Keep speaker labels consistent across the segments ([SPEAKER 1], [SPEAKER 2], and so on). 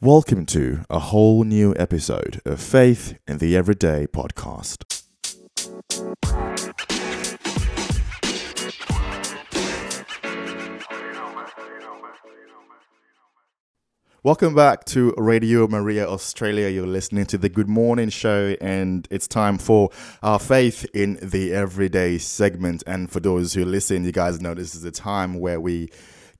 [SPEAKER 1] Welcome to a whole new episode of Faith in the Everyday podcast. Welcome back to Radio Maria Australia. You're listening to the Good Morning Show, and it's time for our Faith in the Everyday segment. And for those who listen, you guys know this is a time where we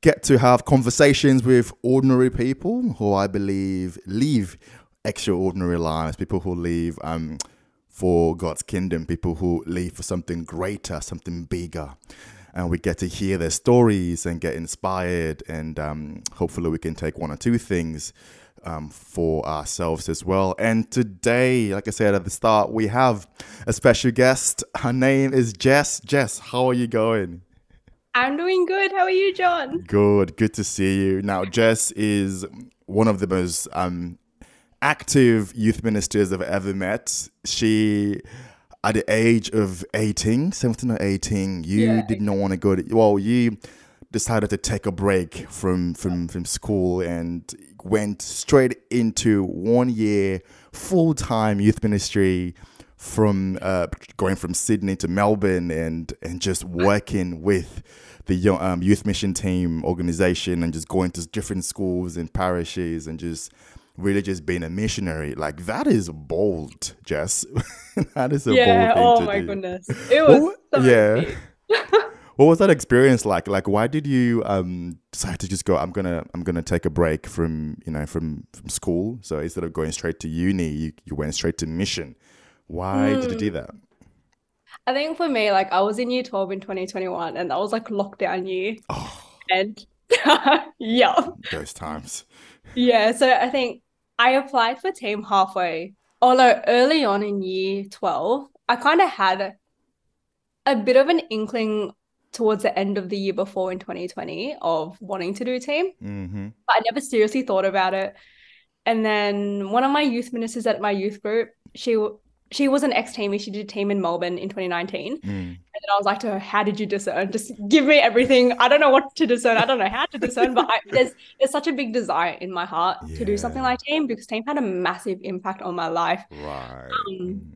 [SPEAKER 1] get to have conversations with ordinary people who I believe live extraordinary lives, people who live um, for God's kingdom, people who live for something greater, something bigger. And we get to hear their stories and get inspired, and um, hopefully, we can take one or two things um, for ourselves as well. And today, like I said at the start, we have a special guest. Her name is Jess. Jess, how are you going?
[SPEAKER 2] I'm doing good. How are you, John?
[SPEAKER 1] Good. Good to see you. Now, Jess is one of the most um, active youth ministers I've ever met. She, at the age of 18, 17 or 18, you yeah. did not want to go to, well, you decided to take a break from, from, from school and went straight into one year full time youth ministry from uh, going from Sydney to Melbourne and and just working with the um, youth mission team organization and just going to different schools and parishes and just really just being a missionary. Like that is bold, Jess. that is a
[SPEAKER 2] yeah,
[SPEAKER 1] bold thing
[SPEAKER 2] oh my
[SPEAKER 1] do.
[SPEAKER 2] goodness. It was so
[SPEAKER 1] yeah. what was that experience like? Like why did you um decide to just go I'm to I'm to take a break from, you know, from from school. So instead of going straight to uni, you, you went straight to mission. Why mm. did you do that?
[SPEAKER 2] I think for me, like I was in year 12 in 2021 and that was like lockdown year.
[SPEAKER 1] Oh.
[SPEAKER 2] And yeah.
[SPEAKER 1] Those times.
[SPEAKER 2] Yeah. So I think I applied for team halfway. Although early on in year 12, I kind of had a bit of an inkling towards the end of the year before in 2020 of wanting to do team.
[SPEAKER 1] Mm-hmm.
[SPEAKER 2] But I never seriously thought about it. And then one of my youth ministers at my youth group, she she was an ex teamie. She did a team in Melbourne in 2019.
[SPEAKER 1] Mm.
[SPEAKER 2] And then I was like to her, How did you discern? Just give me everything. I don't know what to discern. I don't know how to discern, but I, there's there's such a big desire in my heart
[SPEAKER 1] Yeah.
[SPEAKER 2] to do something like team because team had a massive impact on my life.
[SPEAKER 1] Right.
[SPEAKER 2] Um,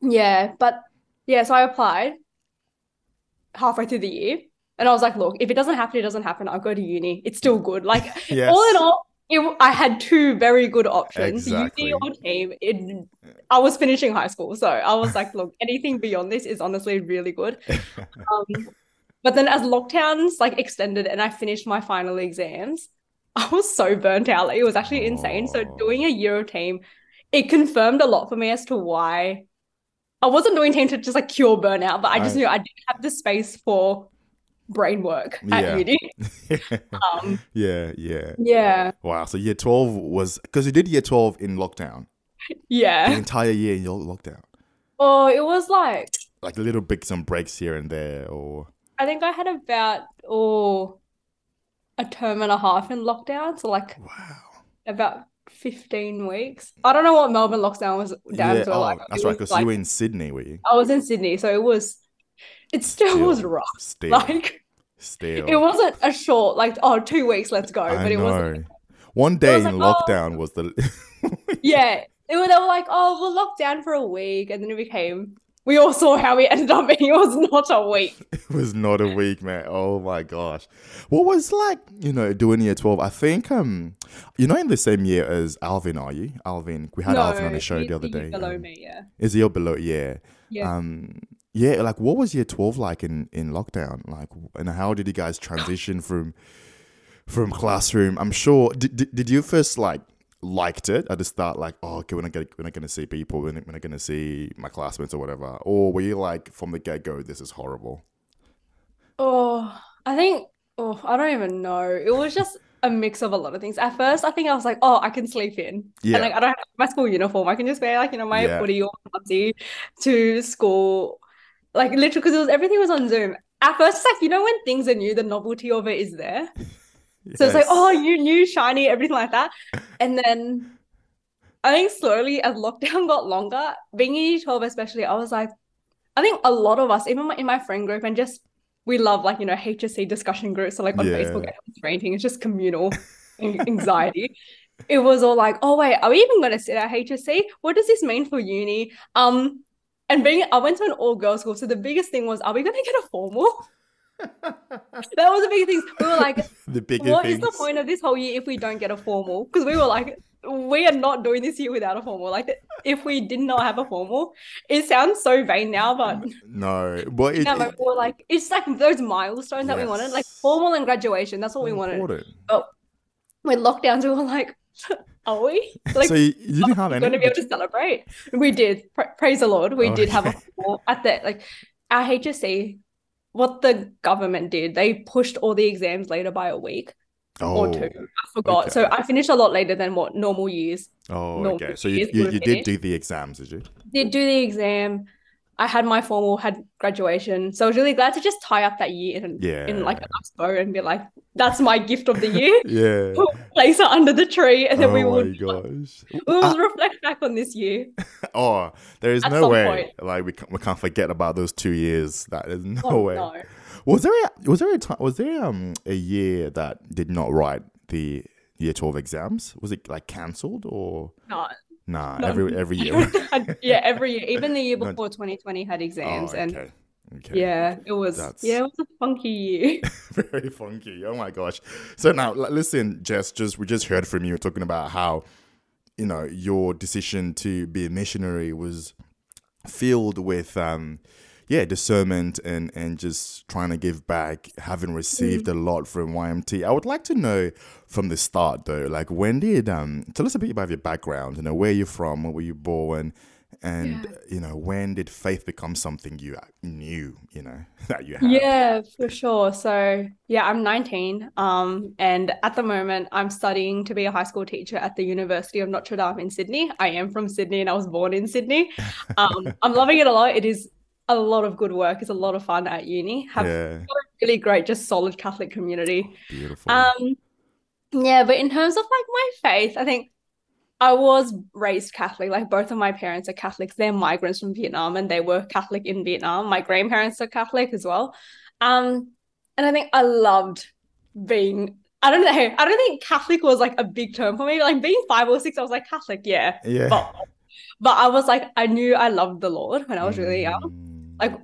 [SPEAKER 2] yeah, but yeah, so I applied halfway through the year. And I was like, look, if it doesn't happen, it doesn't happen. I'll go to uni. It's still good. Like
[SPEAKER 1] Yes.
[SPEAKER 2] all in all, it, I had two very good options.
[SPEAKER 1] Exactly.
[SPEAKER 2] Or team. It, I was finishing high school. So I was like, look, anything beyond this is honestly really good. Um, but then as lockdowns like extended and I finished my final exams, I was so burnt out. Like, it was actually insane. So
[SPEAKER 1] Oh.
[SPEAKER 2] doing a year of team, it confirmed a lot for me as to why I wasn't doing team to just like cure burnout, but I just
[SPEAKER 1] I-
[SPEAKER 2] knew I didn't have the space for brain work
[SPEAKER 1] Yeah.
[SPEAKER 2] uni. Um,
[SPEAKER 1] yeah, yeah.
[SPEAKER 2] yeah,
[SPEAKER 1] Wow. So year 12 was because you did year 12 in lockdown,
[SPEAKER 2] Yeah.
[SPEAKER 1] the entire year in your lockdown.
[SPEAKER 2] Oh, it was like
[SPEAKER 1] Like little bits and breaks here and there, or
[SPEAKER 2] I think I had about oh a term and a half in lockdown, so like
[SPEAKER 1] wow.
[SPEAKER 2] about 15 weeks. I don't know what Melbourne lockdown was down
[SPEAKER 1] yeah,
[SPEAKER 2] to.
[SPEAKER 1] oh,
[SPEAKER 2] like
[SPEAKER 1] that's right. Because
[SPEAKER 2] like
[SPEAKER 1] you were in Sydney, were you?
[SPEAKER 2] I was in Sydney, so it was it still, was rough.
[SPEAKER 1] Still,
[SPEAKER 2] Like
[SPEAKER 1] still.
[SPEAKER 2] it wasn't a short like oh two weeks, let's go.
[SPEAKER 1] I
[SPEAKER 2] But it was
[SPEAKER 1] know. One day
[SPEAKER 2] was
[SPEAKER 1] in
[SPEAKER 2] like, oh.
[SPEAKER 1] lockdown was the.
[SPEAKER 2] yeah. They were, they were like, oh, we'll lock down for a week, and then it became. We all saw how we ended up being. It was not a week.
[SPEAKER 1] it was not a week, man. Oh my gosh. What was like, you know, doing year 12? I think, um, you're not in the same year as Alvin, are you? Alvin. We had Alvin on the show the other day.
[SPEAKER 2] Below
[SPEAKER 1] um,
[SPEAKER 2] me, yeah.
[SPEAKER 1] Is he below? Yeah.
[SPEAKER 2] Yeah.
[SPEAKER 1] Um, yeah, like what was year 12 like in, in lockdown? Like, and how did you guys transition from from classroom? I'm sure, did, did, did you first like liked it at the start? Like, oh, okay, we're not gonna, we're not gonna see people, we're not, we're not gonna see my classmates or whatever. Or were you like, from the get go, this is horrible?
[SPEAKER 2] Oh, I think, oh, I don't even know. It was just a mix of a lot of things. At first, I think I was like, oh, I can sleep in.
[SPEAKER 1] Yeah.
[SPEAKER 2] And like, I don't have my school uniform. I can just wear like, you know, my
[SPEAKER 1] Yeah.
[SPEAKER 2] hoodie or onesie to school. Like literally, because it was everything was on Zoom. At first, it's like, you know, when things are new, the novelty of it is there. So it's like, oh, you new, shiny, everything like that. And then I think slowly as lockdown got longer, being in year 12 especially, I was like, I think a lot of us, even in my friend group, and just we love like, you know, HSC discussion groups. So like on
[SPEAKER 1] Yeah.
[SPEAKER 2] Facebook, everyone's ranting, it's just communal anxiety. it was all like, oh wait, are we even going to sit at HSC? What does this mean for uni? Um, and being, I went to an all girls school, so the biggest thing was, are we going to get a formal? that was the big thing. We were like,
[SPEAKER 1] the biggest
[SPEAKER 2] what is the point of this whole year if we don't get a formal? Because we were like, we are not doing this year without a formal. Like, if we did not have a formal, it sounds so vain now, but
[SPEAKER 1] no, but it,
[SPEAKER 2] no, it, we like, it's like those milestones yes. that we wanted, like formal and graduation. That's what we wanted. Important. But with lockdowns, we were like, are we? Like,
[SPEAKER 1] so you, you didn't have any?
[SPEAKER 2] Going to be able to celebrate? We did. praise the Lord. We oh, did have a oh. formal at the like our HSC what the government did, they pushed all the exams later by a week oh, or two. I forgot. Okay. So I finished a lot later than what normal years.
[SPEAKER 1] Oh, normal okay. So you, you, you did do the exams, did you?
[SPEAKER 2] Did do the exam. I had my formal, had graduation. So I was really glad to just tie up that year in, yeah. in like a nice bow and be like, that's my gift of the year.
[SPEAKER 1] yeah.
[SPEAKER 2] Place it under the tree and then
[SPEAKER 1] oh
[SPEAKER 2] we
[SPEAKER 1] will gosh.
[SPEAKER 2] we will uh, reflect back on this year.
[SPEAKER 1] oh, there is no way. Point. Like we can't, we can't forget about those two years. That is no oh, way. No. Was there a, was there a time was there um a year that did not write the year 12 exams? Was it like cancelled or
[SPEAKER 2] no?
[SPEAKER 1] Nah, no. every every year.
[SPEAKER 2] yeah, every year. Even the year before 2020 had exams, oh, okay. and okay. yeah, it was That's... yeah, it was a funky year.
[SPEAKER 1] Very funky. Oh my gosh. So now, listen, Jess. Just we just heard from you talking about how you know your decision to be a missionary was filled with um yeah, discernment and and just trying to give back, having received mm. a lot from YMT. I would like to know from the start though, like when did um tell us a bit about your background, you know, where you're from, where were you born, and yeah. you know, when did faith become something you knew, you know, that you had?
[SPEAKER 2] Yeah, for sure. So yeah, I'm 19, um, and at the moment I'm studying to be a high school teacher at the University of Notre Dame in Sydney. I am from Sydney and I was born in Sydney. Um, I'm loving it a lot. It is a lot of good work. It's a lot of fun at uni. Have yeah. a really great, just solid Catholic community.
[SPEAKER 1] Beautiful.
[SPEAKER 2] Um, yeah, but in terms of like my faith, I think I was raised Catholic. Like both of my parents are Catholics. They're migrants from Vietnam, and they were Catholic in Vietnam. My grandparents are Catholic as well. Um, and I think I loved being. I don't know. I don't think Catholic was like a big term for me. Like being five or six, I was like Catholic, yeah.
[SPEAKER 1] Yeah.
[SPEAKER 2] But, but I was like, I knew I loved the Lord when I was really young. Like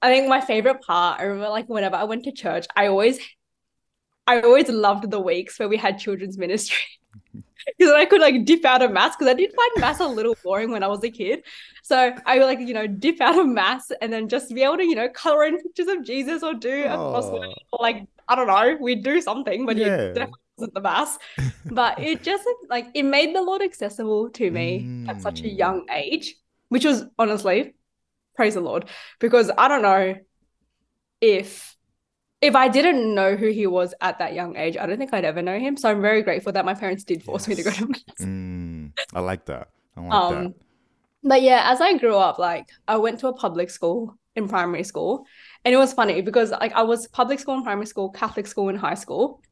[SPEAKER 2] I think my favorite part, I remember like whenever I went to church, I always I always loved the weeks where we had children's ministry. Because I could like dip out of mass because I did find mass a little boring when I was a kid. So I would like, you know, dip out of mass and then just be able to, you know, color in pictures of Jesus or do a crossword or like, I don't know, we'd do something, but yeah. it definitely wasn't the mass. but it just like it made the Lord accessible to me mm. at such a mm. young age, which was honestly praise the Lord, because I don't know if if I didn't know who he was at that young age, I don't think I'd ever know him. So I'm very grateful that my parents did force yes. me to go to mass.
[SPEAKER 1] Mm, I like that. I like
[SPEAKER 2] um, that. But yeah, as I grew up, like I went to a public school in primary school, and it was funny because like I was public school in primary school, Catholic school in high school,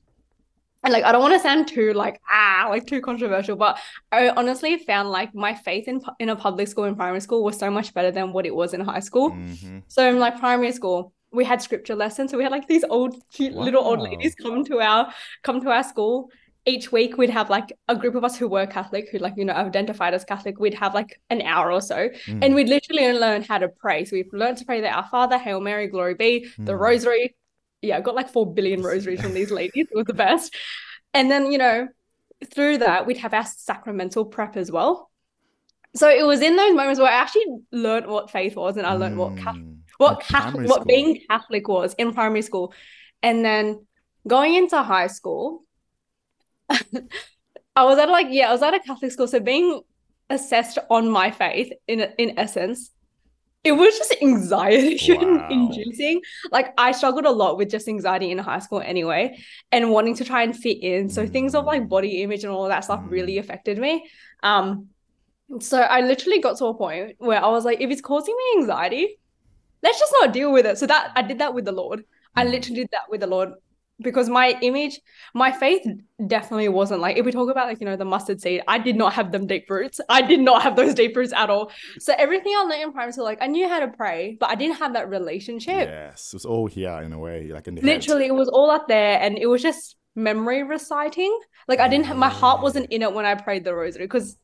[SPEAKER 2] and like I don't want to sound too like ah like too controversial, but I honestly found like my faith in in a public school in primary school was so much better than what it was in high school. Mm-hmm. So in like primary school, we had scripture lessons, so we had like these old cute wow. little old ladies come to our come to our school. Each week we'd have like a group of us who were Catholic, who like you know identified as Catholic. We'd have like an hour or so, mm. and we'd literally learn how to pray. So we've learned to pray the Our Father, Hail Mary, Glory Be, mm. the Rosary, yeah, I got like four billion rosaries from these ladies. It was the best. And then, you know, through that, we'd have our sacramental prep as well. So it was in those moments where I actually learned what faith was and I learned mm, what Catholic, what Catholic, what being Catholic was in primary school. And then going into high school, I was at like, yeah, I was at a Catholic school. So being assessed on my faith in in essence it was just anxiety wow. inducing. Like I struggled a lot with just anxiety in high school anyway, and wanting to try and fit in. So things of like body image and all that stuff mm. really affected me. Um, so I literally got to a point where I was like, if it's causing me anxiety, let's just not deal with it. So that I did that with the Lord. I literally did that with the Lord because my image, my faith definitely wasn't like if we talk about like you know the mustard seed, I did not have them deep roots. I did not have those deep roots at all. So everything I learned in primary school, like I knew how to pray, but I didn't have that relationship.
[SPEAKER 1] Yes, it was all here in a way, like in the
[SPEAKER 2] literally,
[SPEAKER 1] head.
[SPEAKER 2] it was all up there, and it was just memory reciting. Like I didn't have my heart wasn't in it when I prayed the rosary because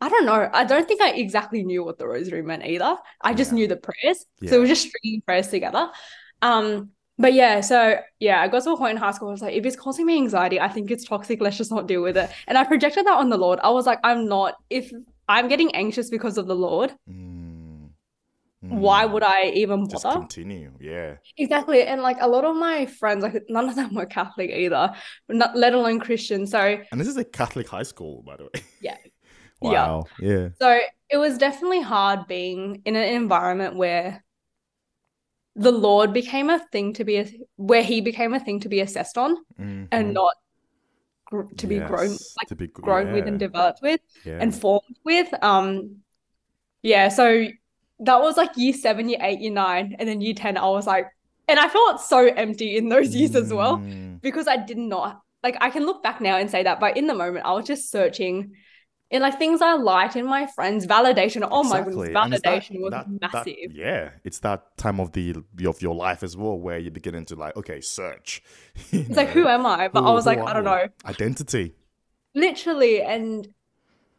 [SPEAKER 2] I don't know. I don't think I exactly knew what the rosary meant either. I just
[SPEAKER 1] Yeah.
[SPEAKER 2] knew the prayers.
[SPEAKER 1] Yeah.
[SPEAKER 2] So it was just stringing prayers together. Um, but yeah, so yeah, I got to a point in high school. I was like, if it's causing me anxiety, I think it's toxic. Let's just not deal with it. And I projected that on the Lord. I was like, I'm not. If I'm getting anxious because of the Lord,
[SPEAKER 1] Mm.
[SPEAKER 2] why
[SPEAKER 1] Mm.
[SPEAKER 2] would I even
[SPEAKER 1] just
[SPEAKER 2] bother?
[SPEAKER 1] continue? Yeah.
[SPEAKER 2] Exactly. And like a lot of my friends, like none of them were Catholic either, not let alone Christian. So
[SPEAKER 1] And this is a Catholic high school, by the way.
[SPEAKER 2] Yeah.
[SPEAKER 1] wow. Yeah.
[SPEAKER 2] so it was definitely hard being in an environment where the Lord became a thing to be a, where he became a thing to be assessed on
[SPEAKER 1] Mhm.
[SPEAKER 2] and not gr- to be grown like
[SPEAKER 1] to be gr-
[SPEAKER 2] grown with and developed with
[SPEAKER 1] yeah.
[SPEAKER 2] and formed with. Um yeah, so that was like year seven, year eight, year nine, and then year 10, I was like, and I felt so empty in those years as well.
[SPEAKER 1] Mm.
[SPEAKER 2] because I did not like I can look back now and say that, but in the moment I was just searching in like things I liked in my friends, validation. Oh my goodness,
[SPEAKER 1] Exactly. It's that-
[SPEAKER 2] validation was
[SPEAKER 1] that- that-
[SPEAKER 2] massive.
[SPEAKER 1] yeah, it's that time of the of your life as well where you're beginning to like, okay, search. You
[SPEAKER 2] It's like, who am I? But
[SPEAKER 1] who-
[SPEAKER 2] I was like, I don't know.
[SPEAKER 1] Identity.
[SPEAKER 2] Literally, and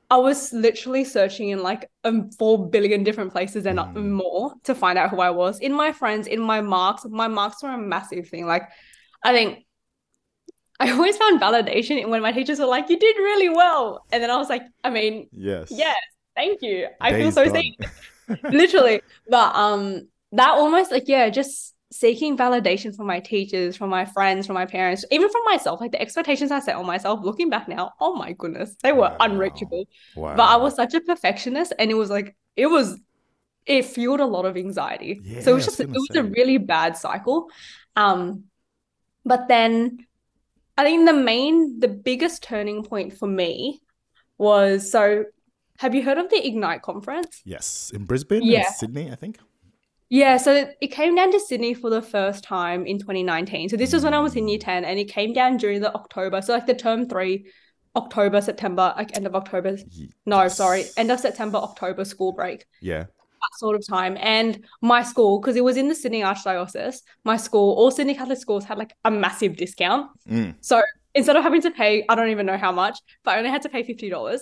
[SPEAKER 2] I was literally searching in like um four billion different places and
[SPEAKER 1] Mm.
[SPEAKER 2] more to find out who I was. In my friends, in my marks, my marks were a massive thing. Like, I think I always found validation in when my teachers were like, "You did really well," and then I was like, I mean,
[SPEAKER 1] Yes.
[SPEAKER 2] yes, thank you. I feel so seen. literally but um that almost like yeah just seeking validation from my teachers from my friends from my parents even from myself like the expectations i set on myself looking back now oh my goodness they were
[SPEAKER 1] Wow.
[SPEAKER 2] unreachable
[SPEAKER 1] Wow.
[SPEAKER 2] but i was such a perfectionist and it was like it was it fueled a lot of anxiety so it was
[SPEAKER 1] I was
[SPEAKER 2] just it was a really bad cycle um but then i think the main the biggest turning point for me was so have you heard of the ignite conference
[SPEAKER 1] Yes, in Brisbane,
[SPEAKER 2] Yeah.
[SPEAKER 1] Sydney, I think.
[SPEAKER 2] Yeah, so it- came down to Sydney for the first time in 2019. So this was when I was in year 10 and it came down during the October. So like the term three, October, September, like end of October.
[SPEAKER 1] Ye-
[SPEAKER 2] No, sorry, end of September, October school break,
[SPEAKER 1] Yeah.
[SPEAKER 2] That sort of time. And my school, because it was in the Sydney Archdiocese, my school, all Sydney Catholic schools had like a massive discount.
[SPEAKER 1] Mm.
[SPEAKER 2] So instead of having to pay, I don't even know how much, but I only had to pay $50.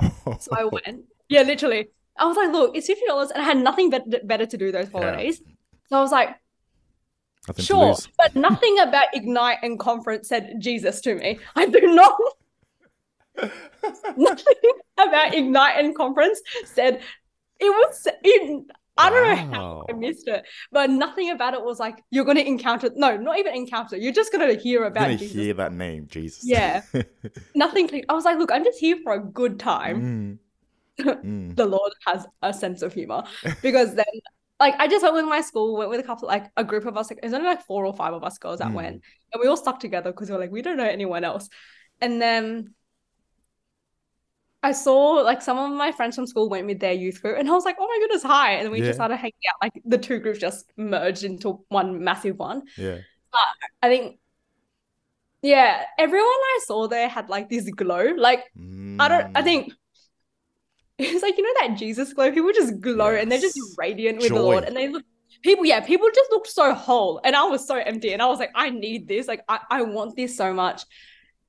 [SPEAKER 2] So I went. Yeah, literally. I was like, look, it's fifty dollars, and I had nothing better better to do those holidays. So I was like,
[SPEAKER 1] Nothing
[SPEAKER 2] sure, but nothing about Ignite and conference said Jesus to me. I do not. nothing about Ignite and conference said it was. It, I don't know how I missed it, but nothing about it was like you're going to encounter. No, not even encounter. You're just going to hear
[SPEAKER 1] You're
[SPEAKER 2] about Jesus.
[SPEAKER 1] hear that name, Jesus.
[SPEAKER 2] Yeah. Nothing. clicked. I was like, look, I'm just here for a good time.
[SPEAKER 1] Mm. Mm.
[SPEAKER 2] the Lord has a sense of humor because then like I just went with my school, went with a couple like a group of us, like there's only like four or five of us girls that
[SPEAKER 1] Mm.
[SPEAKER 2] went, and we all stuck together because we are like, we don't know anyone else. And then I saw like some of my friends from school went with their youth group, and I was like, oh my goodness, hi. And we
[SPEAKER 1] Yeah.
[SPEAKER 2] just started hanging out, like the two groups just merged into one massive one.
[SPEAKER 1] Yeah.
[SPEAKER 2] But I think yeah, everyone I saw there had like this glow. Like I don't I
[SPEAKER 1] Mm.
[SPEAKER 2] think it's like you know that Jesus glow. People just glow and they're just radiant with the Lord, and they look people. Yeah, people just looked so whole, and I was so empty, and I was like, I need this. Like I, I want this so much,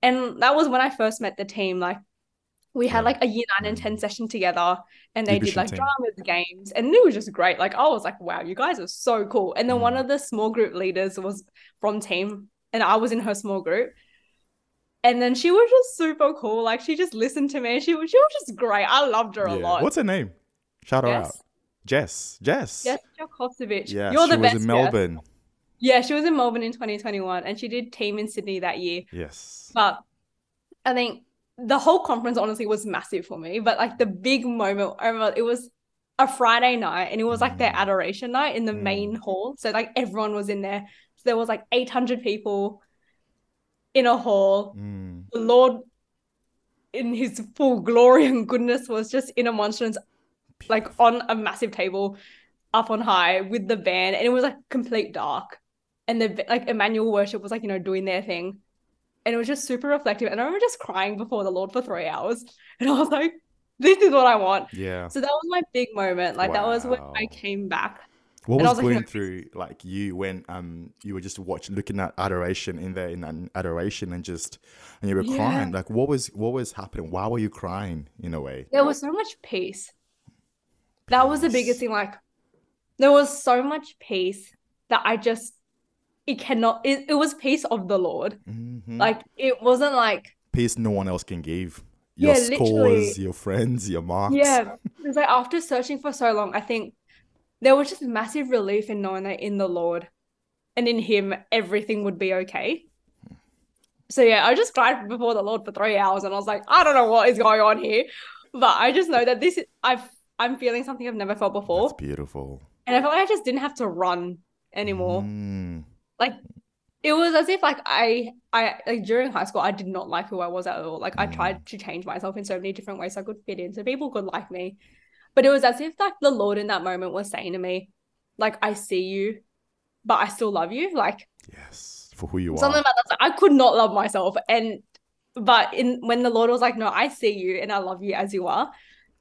[SPEAKER 2] and that was when I first met the team. Like we had
[SPEAKER 1] Yeah.
[SPEAKER 2] like a year nine and ten
[SPEAKER 1] Mm.
[SPEAKER 2] session together, and they did like
[SPEAKER 1] team.
[SPEAKER 2] dramas, games, and it was just great. Like I was like, wow, you guys are so cool. And then one
[SPEAKER 1] Mm.
[SPEAKER 2] of the small group leaders was from team, and I was in her small group. And then she was just super cool. Like she just listened to me. She was she was just great. I loved her a lot.
[SPEAKER 1] What's her name? Shout her out.
[SPEAKER 2] Jess?
[SPEAKER 1] Jess. Jess.
[SPEAKER 2] Jess Jokosovic.
[SPEAKER 1] Yeah,
[SPEAKER 2] You're
[SPEAKER 1] she
[SPEAKER 2] the
[SPEAKER 1] was
[SPEAKER 2] best.
[SPEAKER 1] in
[SPEAKER 2] Jess.
[SPEAKER 1] Melbourne.
[SPEAKER 2] Yeah, she was in Melbourne in 2021 and she did team in Sydney that year.
[SPEAKER 1] Yes.
[SPEAKER 2] But I think the whole conference honestly was massive for me. But like the big moment, I remember it was a Friday night and it was like their
[SPEAKER 1] Mm.
[SPEAKER 2] adoration night in the
[SPEAKER 1] Mm.
[SPEAKER 2] main hall. So like everyone was in there. So there was like 800 people in a hall.
[SPEAKER 1] Mm.
[SPEAKER 2] The Lord in his full glory and goodness was just in a monstrance like on a massive table up on high with the band and it was like complete dark and the like Emmanuel worship was like you know doing their thing and it was just super reflective and I remember just crying before the Lord for three hours and I was like this is what I want
[SPEAKER 1] Yeah.
[SPEAKER 2] so that was my big moment like that was when I came back
[SPEAKER 1] What was
[SPEAKER 2] was
[SPEAKER 1] going
[SPEAKER 2] no.
[SPEAKER 1] through like you when um you were just watching, looking at adoration in there in adoration and just and you were
[SPEAKER 2] Yeah.
[SPEAKER 1] crying? Like what was what was happening? Why were you crying in a way?
[SPEAKER 2] There was so much peace. That was the biggest thing. Like, there was so much peace that I just, it cannot, it, it was peace of the Lord.
[SPEAKER 1] Mhm.
[SPEAKER 2] Like, it wasn't like,
[SPEAKER 1] Peace no one else can give. Your
[SPEAKER 2] Yeah, literally.
[SPEAKER 1] scores, your friends, your marks.
[SPEAKER 2] yeah. It's like after searching for so long, I think there was just massive relief in knowing that in the Lord and in Him, everything would be okay. So, yeah, I just cried before the Lord for three hours and I was like, I don't know what is going on here. But I just know that this, I've, I'm feeling something I've never felt before.
[SPEAKER 1] That's beautiful.
[SPEAKER 2] And I felt like I just didn't have to run anymore.
[SPEAKER 1] Mm.
[SPEAKER 2] Like it was as if like I I like during high school I did not like who I was at all. Like I
[SPEAKER 1] Mm.
[SPEAKER 2] tried to change myself in so many different ways so I could fit in so people could like me. But it was as if like the Lord in that moment was saying to me, like I see you, but I still love you. Like
[SPEAKER 1] Yes, for who you
[SPEAKER 2] something
[SPEAKER 1] are.
[SPEAKER 2] Something about that. I could not love myself. And but in when the Lord was like, No, I see you and I love you as you are,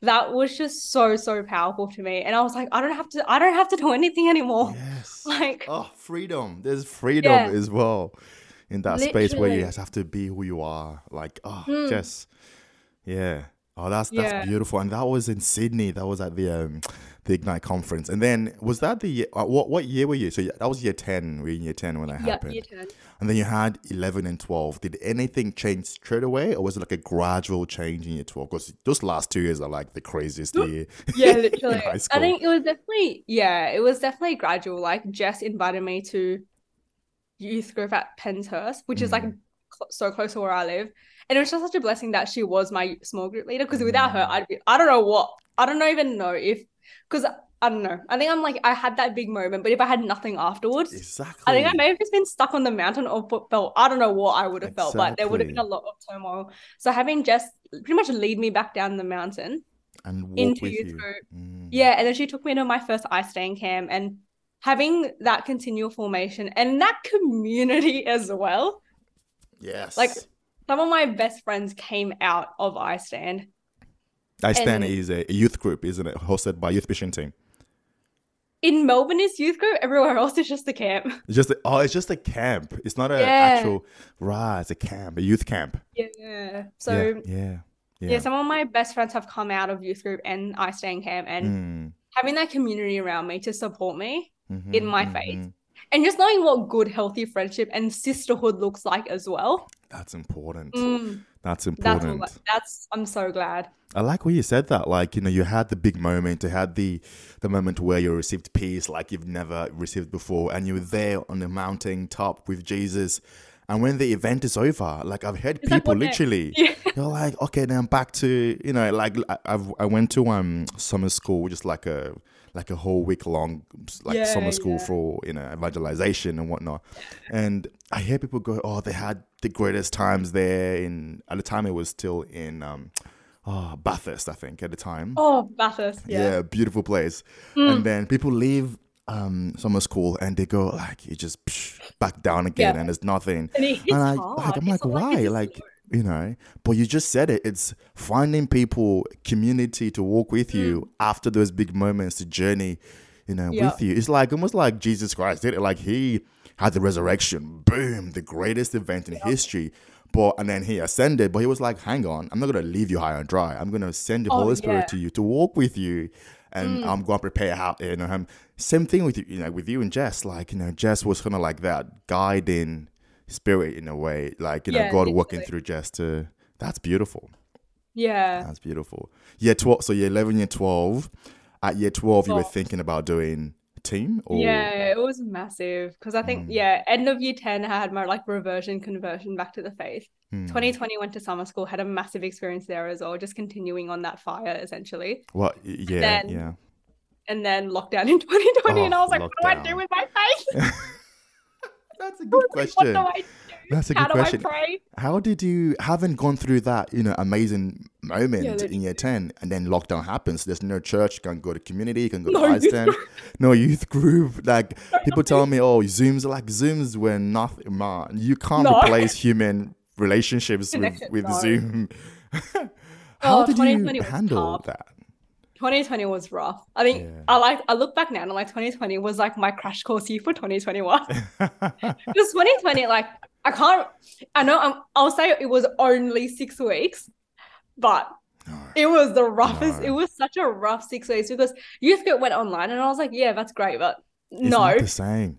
[SPEAKER 2] that was just so, so powerful to me. And I was like, I don't have to I don't have to do anything anymore.
[SPEAKER 1] Yes.
[SPEAKER 2] Like
[SPEAKER 1] Oh, freedom. There's freedom
[SPEAKER 2] Yeah.
[SPEAKER 1] as well in that space where you just have to be who you are. Like, oh,
[SPEAKER 2] Mm.
[SPEAKER 1] just yeah. Oh, that's that's
[SPEAKER 2] Yeah.
[SPEAKER 1] beautiful. And that was in Sydney. That was at the um the Ignite conference. And then was that the uh, what what year were you? So yeah, that was year ten. We Were in year ten when that
[SPEAKER 2] yeah,
[SPEAKER 1] happened?
[SPEAKER 2] year 10.
[SPEAKER 1] And then you had eleven and twelve. Did anything change straight away, or was it like a gradual change in year twelve? Because those last two years are like the craziest year.
[SPEAKER 2] Yeah, literally. I think it was definitely, yeah, it was definitely gradual. Like Jess invited me to youth group at Penshurst, which is like
[SPEAKER 1] Mm.
[SPEAKER 2] cl- so close to where I live. And it was just such a blessing that she was my small group leader because without her,
[SPEAKER 1] Mm.
[SPEAKER 2] I'd be, I don't know what, I don't even know if, because I don't know. I think I'm like, I had that big moment, but if I had nothing afterwards,
[SPEAKER 1] exactly.
[SPEAKER 2] I think I may have just been stuck on the mountain or felt, I don't know what I would have felt, but there would have been a lot of turmoil. So having Jess pretty much lead me back down the mountain
[SPEAKER 1] and walk
[SPEAKER 2] into
[SPEAKER 1] with
[SPEAKER 2] youth
[SPEAKER 1] you.
[SPEAKER 2] group.
[SPEAKER 1] Mm.
[SPEAKER 2] Yeah, and then she took me to my first ice stand camp and having that continual formation and that community as well.
[SPEAKER 1] Yes.
[SPEAKER 2] Like some of my best friends came out of ice stand.
[SPEAKER 1] I stand
[SPEAKER 2] and-
[SPEAKER 1] is a youth group, isn't it? Hosted by Youth Mission Team.
[SPEAKER 2] In Melbourne is youth group, everywhere else is just a camp.
[SPEAKER 1] It's just a, oh, it's just a camp. It's not an
[SPEAKER 2] Yeah.
[SPEAKER 1] actual right. It's a camp, a youth camp.
[SPEAKER 2] Yeah. So
[SPEAKER 1] yeah,
[SPEAKER 2] yeah,
[SPEAKER 1] yeah, yeah.
[SPEAKER 2] some of my best friends have come out of youth group and ice stand camp and
[SPEAKER 1] Mm,
[SPEAKER 2] having that community around me to support me
[SPEAKER 1] mhm,
[SPEAKER 2] in my
[SPEAKER 1] mhm.
[SPEAKER 2] faith. And just knowing what good healthy friendship and sisterhood looks like as well.
[SPEAKER 1] That's important.
[SPEAKER 2] Mm,
[SPEAKER 1] That's
[SPEAKER 2] that's
[SPEAKER 1] important.
[SPEAKER 2] all, that's I'm so glad.
[SPEAKER 1] I like what you said that. Like, you know, you had the big moment, you had the the moment where you received peace like you've never received before, and you were there on the mountain top with Jesus. And when the event is over, like I've heard
[SPEAKER 2] It's
[SPEAKER 1] people
[SPEAKER 2] next?
[SPEAKER 1] literally,
[SPEAKER 2] Yeah.
[SPEAKER 1] they're like, okay, then I'm back to, you know, like I- I've I went to um summer school, which is like a like a whole week long like
[SPEAKER 2] Yeah,
[SPEAKER 1] summer school
[SPEAKER 2] yeah.
[SPEAKER 1] for you know evangelization and whatnot. And I hear people go, oh, they had the greatest times there. In at the time, it was still in um, oh, Bathurst, I think, at the time.
[SPEAKER 2] Oh, Bathurst,
[SPEAKER 1] yeah.
[SPEAKER 2] yeah.
[SPEAKER 1] beautiful place.
[SPEAKER 2] Mm.
[SPEAKER 1] And then people leave um summer school and they go like, you just psh, back down again,
[SPEAKER 2] Yeah.
[SPEAKER 1] and there's nothing.
[SPEAKER 2] And it
[SPEAKER 1] And I, like, I'm
[SPEAKER 2] It's
[SPEAKER 1] like, why?
[SPEAKER 2] it's
[SPEAKER 1] Like, you know, but you just said it. It's finding people, community to walk with you after those big moments, to journey, you know,
[SPEAKER 2] Mm. Yeah.
[SPEAKER 1] with you. It's like almost like Jesus Christ did it. Like he had the resurrection, boom, the greatest event in history. But and then he ascended, but he was like, hang on, I'm not gonna leave you high and dry. I'm gonna send the
[SPEAKER 2] Oh,
[SPEAKER 1] Holy Spirit
[SPEAKER 2] yeah. Mm.
[SPEAKER 1] to you to walk with you. And I'm gonna prepare how you know. Um, same thing with you, you know, with you and Jess. Like you know, Jess was kind of like that guiding spirit in a way, like you know,
[SPEAKER 2] Yeah,
[SPEAKER 1] God working through Jess to. That's beautiful.
[SPEAKER 2] Yeah.
[SPEAKER 1] That's beautiful. Year twelve. So year eleven, year twelve. At year twelve, you were thinking about doing team or
[SPEAKER 2] Yeah, it was massive because I think
[SPEAKER 1] Mm.
[SPEAKER 2] yeah, end of year 10 I had my like reversion conversion back to the faith.
[SPEAKER 1] Hmm.
[SPEAKER 2] 2020 went to summer school, had a massive experience there as well, just continuing on that fire essentially.
[SPEAKER 1] Well, yeah,
[SPEAKER 2] then
[SPEAKER 1] yeah.
[SPEAKER 2] And then lockdown in 2020 and I was like, what do I do with my faith?
[SPEAKER 1] That's a good question.
[SPEAKER 2] what do I do?
[SPEAKER 1] That's a
[SPEAKER 2] How
[SPEAKER 1] good
[SPEAKER 2] do
[SPEAKER 1] question.
[SPEAKER 2] I pray?
[SPEAKER 1] How did you haven't gone through that, you know, amazing moment
[SPEAKER 2] Yeah,
[SPEAKER 1] in year 10 and then lockdown happens? There's no church, you can't go to community, you can go
[SPEAKER 2] No
[SPEAKER 1] to Iceland, no youth group. Like people tell me, oh, Zooms are like Zooms were nothing, man. You can't
[SPEAKER 2] No.
[SPEAKER 1] replace human relationships with,
[SPEAKER 2] Connection,
[SPEAKER 1] with
[SPEAKER 2] no.
[SPEAKER 1] Zoom. How
[SPEAKER 2] Oh,
[SPEAKER 1] did you handle that?
[SPEAKER 2] 2020 was rough. I think
[SPEAKER 1] Yeah.
[SPEAKER 2] I like I look back now and I'm like 2020 was like my crash course year for 2021. Because 2020, like I can't I know I'm, I'll say it was only six weeks, but
[SPEAKER 1] No.
[SPEAKER 2] it was the roughest.
[SPEAKER 1] No.
[SPEAKER 2] It was such a rough six weeks because youth group went online and I was like, yeah, that's great, but
[SPEAKER 1] It's
[SPEAKER 2] no,
[SPEAKER 1] the same.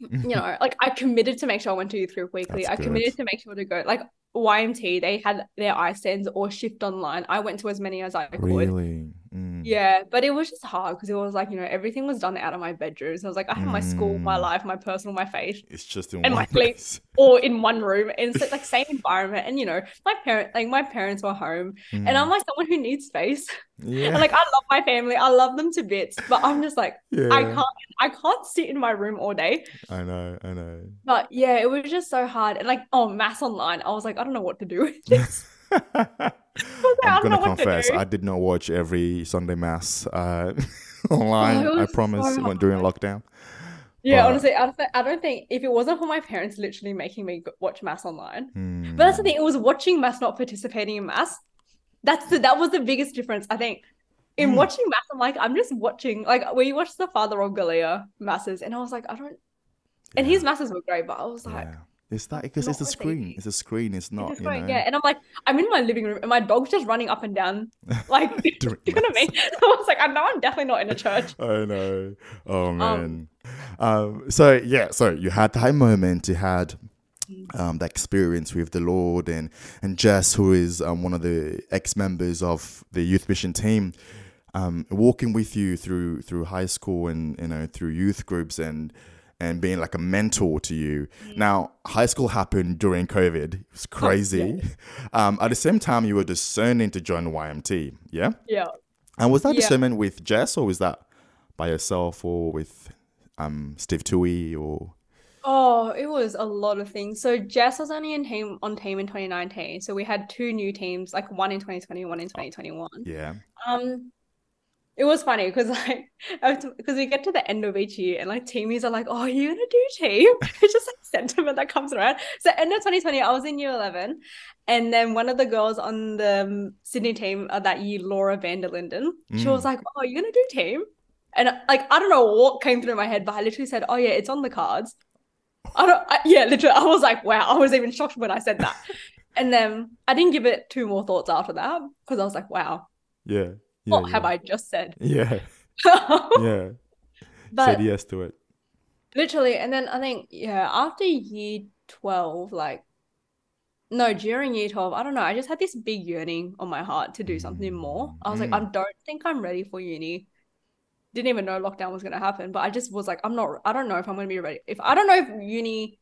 [SPEAKER 2] you know, like I committed to make sure I went to youth group weekly.
[SPEAKER 1] That's
[SPEAKER 2] I committed to make sure to go. Like YMT, they had their eye stands or shift online. I went to as many as I could.
[SPEAKER 1] Really? Mm.
[SPEAKER 2] Yeah, but it was just hard because it was like, you know, everything was done out of my bedroom. So I was like, I had my school, my
[SPEAKER 1] Mm.
[SPEAKER 2] life, my personal, my faith,
[SPEAKER 1] It's just in
[SPEAKER 2] And
[SPEAKER 1] one
[SPEAKER 2] my sleep.
[SPEAKER 1] place.
[SPEAKER 2] all in one room. And it's like same environment. And you know, my parent like my parents were home. And I'm like someone who needs space.
[SPEAKER 1] yeah.
[SPEAKER 2] And like I love my family. I love them to bits. But I'm just like,
[SPEAKER 1] yeah.
[SPEAKER 2] I can't I can't sit in my room all day.
[SPEAKER 1] I know. I know.
[SPEAKER 2] But yeah, it was just so hard. And like, oh, mass online. I was like, I don't know what to do with this. I
[SPEAKER 1] I'm gonna confess. I did not watch every Sunday mass uh, online.
[SPEAKER 2] Oh,
[SPEAKER 1] I
[SPEAKER 2] was so
[SPEAKER 1] promise when during lockdown.
[SPEAKER 2] Yeah,
[SPEAKER 1] But-
[SPEAKER 2] honestly, I don't, th- I don't think if it wasn't for my parents literally making me watch mass online,
[SPEAKER 1] Hmm.
[SPEAKER 2] but that's the thing, it was watching mass, not participating in mass. That's the that was the biggest difference, I think. In
[SPEAKER 1] Mm.
[SPEAKER 2] watching mass, I'm like, I'm just watching. Like we watched the Father Rob Galea masses, and I was like, I don't. And his masses were great, but I was like,
[SPEAKER 1] yeah. It's that because it's a screen. It's a screen. It's not.
[SPEAKER 2] It's
[SPEAKER 1] You know.
[SPEAKER 2] yeah. And I'm like, I'm in my living room, and my dog's just running up and down, like, do you know what I mean? I was like, I know I'm definitely not in a church.
[SPEAKER 1] I know. Oh man. Um, so yeah, so you had that moment, you had um, the experience with the Lord and and Jess, who is um, one of the ex members of the youth mission team, um, walking with you through through high school and you know through youth groups and and being like a mentor to you. Now, high school happened during COVID. It was crazy. um, at the same time, you were discerning to join YMT. Yeah.
[SPEAKER 2] Yeah.
[SPEAKER 1] And was that
[SPEAKER 2] Yeah.
[SPEAKER 1] discernment with Jess or was that by yourself or with um Steve Tui or
[SPEAKER 2] Oh, it was a lot of things. So Jess was only in team on team in 2019. So we had two new teams, like one in 2020, one in 2021.
[SPEAKER 1] yeah.
[SPEAKER 2] Um, it was funny because like because we get to the end of each year and like teamies are like, "Oh, you're gonna do team?" It's just like sentiment that comes around. So end of 2020, I was in year 11, and then one of the girls on the um, Sydney team uh, that year, Laura Vanderlinden, she was
[SPEAKER 1] Mm.
[SPEAKER 2] like, "Oh, you're gonna do team?" And like I don't know what came through my head, but I literally said, "Oh yeah, it's on the cards." I don't. I, yeah, literally, I was like, "Wow!" I was even shocked when I said that. and then I didn't give it two more thoughts after that because I was like, "Wow,
[SPEAKER 1] Yeah. Yeah.
[SPEAKER 2] what have I just said?"
[SPEAKER 1] Yeah. Yeah.
[SPEAKER 2] but
[SPEAKER 1] Said yes to it.
[SPEAKER 2] literally, and then I think yeah, after year twelve, like no, during year twelve, I don't know. I just had this big yearning on my heart to do something more. I was like, I
[SPEAKER 1] Mm.
[SPEAKER 2] don't think I'm ready for uni. Didn't even know lockdown was gonna happen, but I just was like, I'm not. I don't know if I'm gonna be ready. If I don't know if uni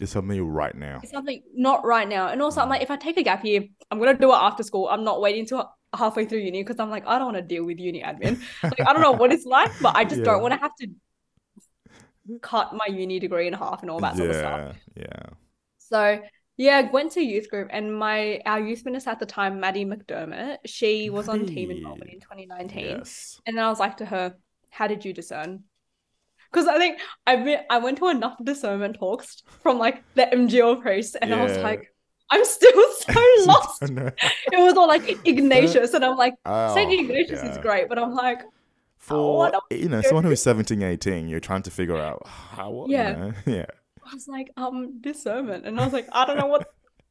[SPEAKER 1] It's something right now.
[SPEAKER 2] It's something not right now, and also I'm like, if I take a gap year, I'm gonna do it after school. I'm not waiting till halfway through uni because I'm like, I don't want to deal with uni admin. Like, I don't know what it's like, but I just
[SPEAKER 1] Yeah.
[SPEAKER 2] don't want to have to cut my uni degree in half and all that sort of stuff.
[SPEAKER 1] Yeah. Yeah.
[SPEAKER 2] So yeah, went to youth group and my our youth minister at the time, Maddie McDermott, she was on team
[SPEAKER 1] Maddie.
[SPEAKER 2] in 2019.
[SPEAKER 1] Yes.
[SPEAKER 2] And then I was like to her, How did you discern? Because I think I I went to enough discernment talks from like the MGL priest, and I was like, I'm still so lost. It was all like Ignatius, and I'm like, Saint
[SPEAKER 1] Oh,
[SPEAKER 2] Ignatius is great, but I'm like,
[SPEAKER 1] For
[SPEAKER 2] what do
[SPEAKER 1] you know, someone who's 17, 18, you're trying to figure out how what you
[SPEAKER 2] Yeah.
[SPEAKER 1] know? Yeah.
[SPEAKER 2] I was like, um, discernment, and I was like, I don't know what,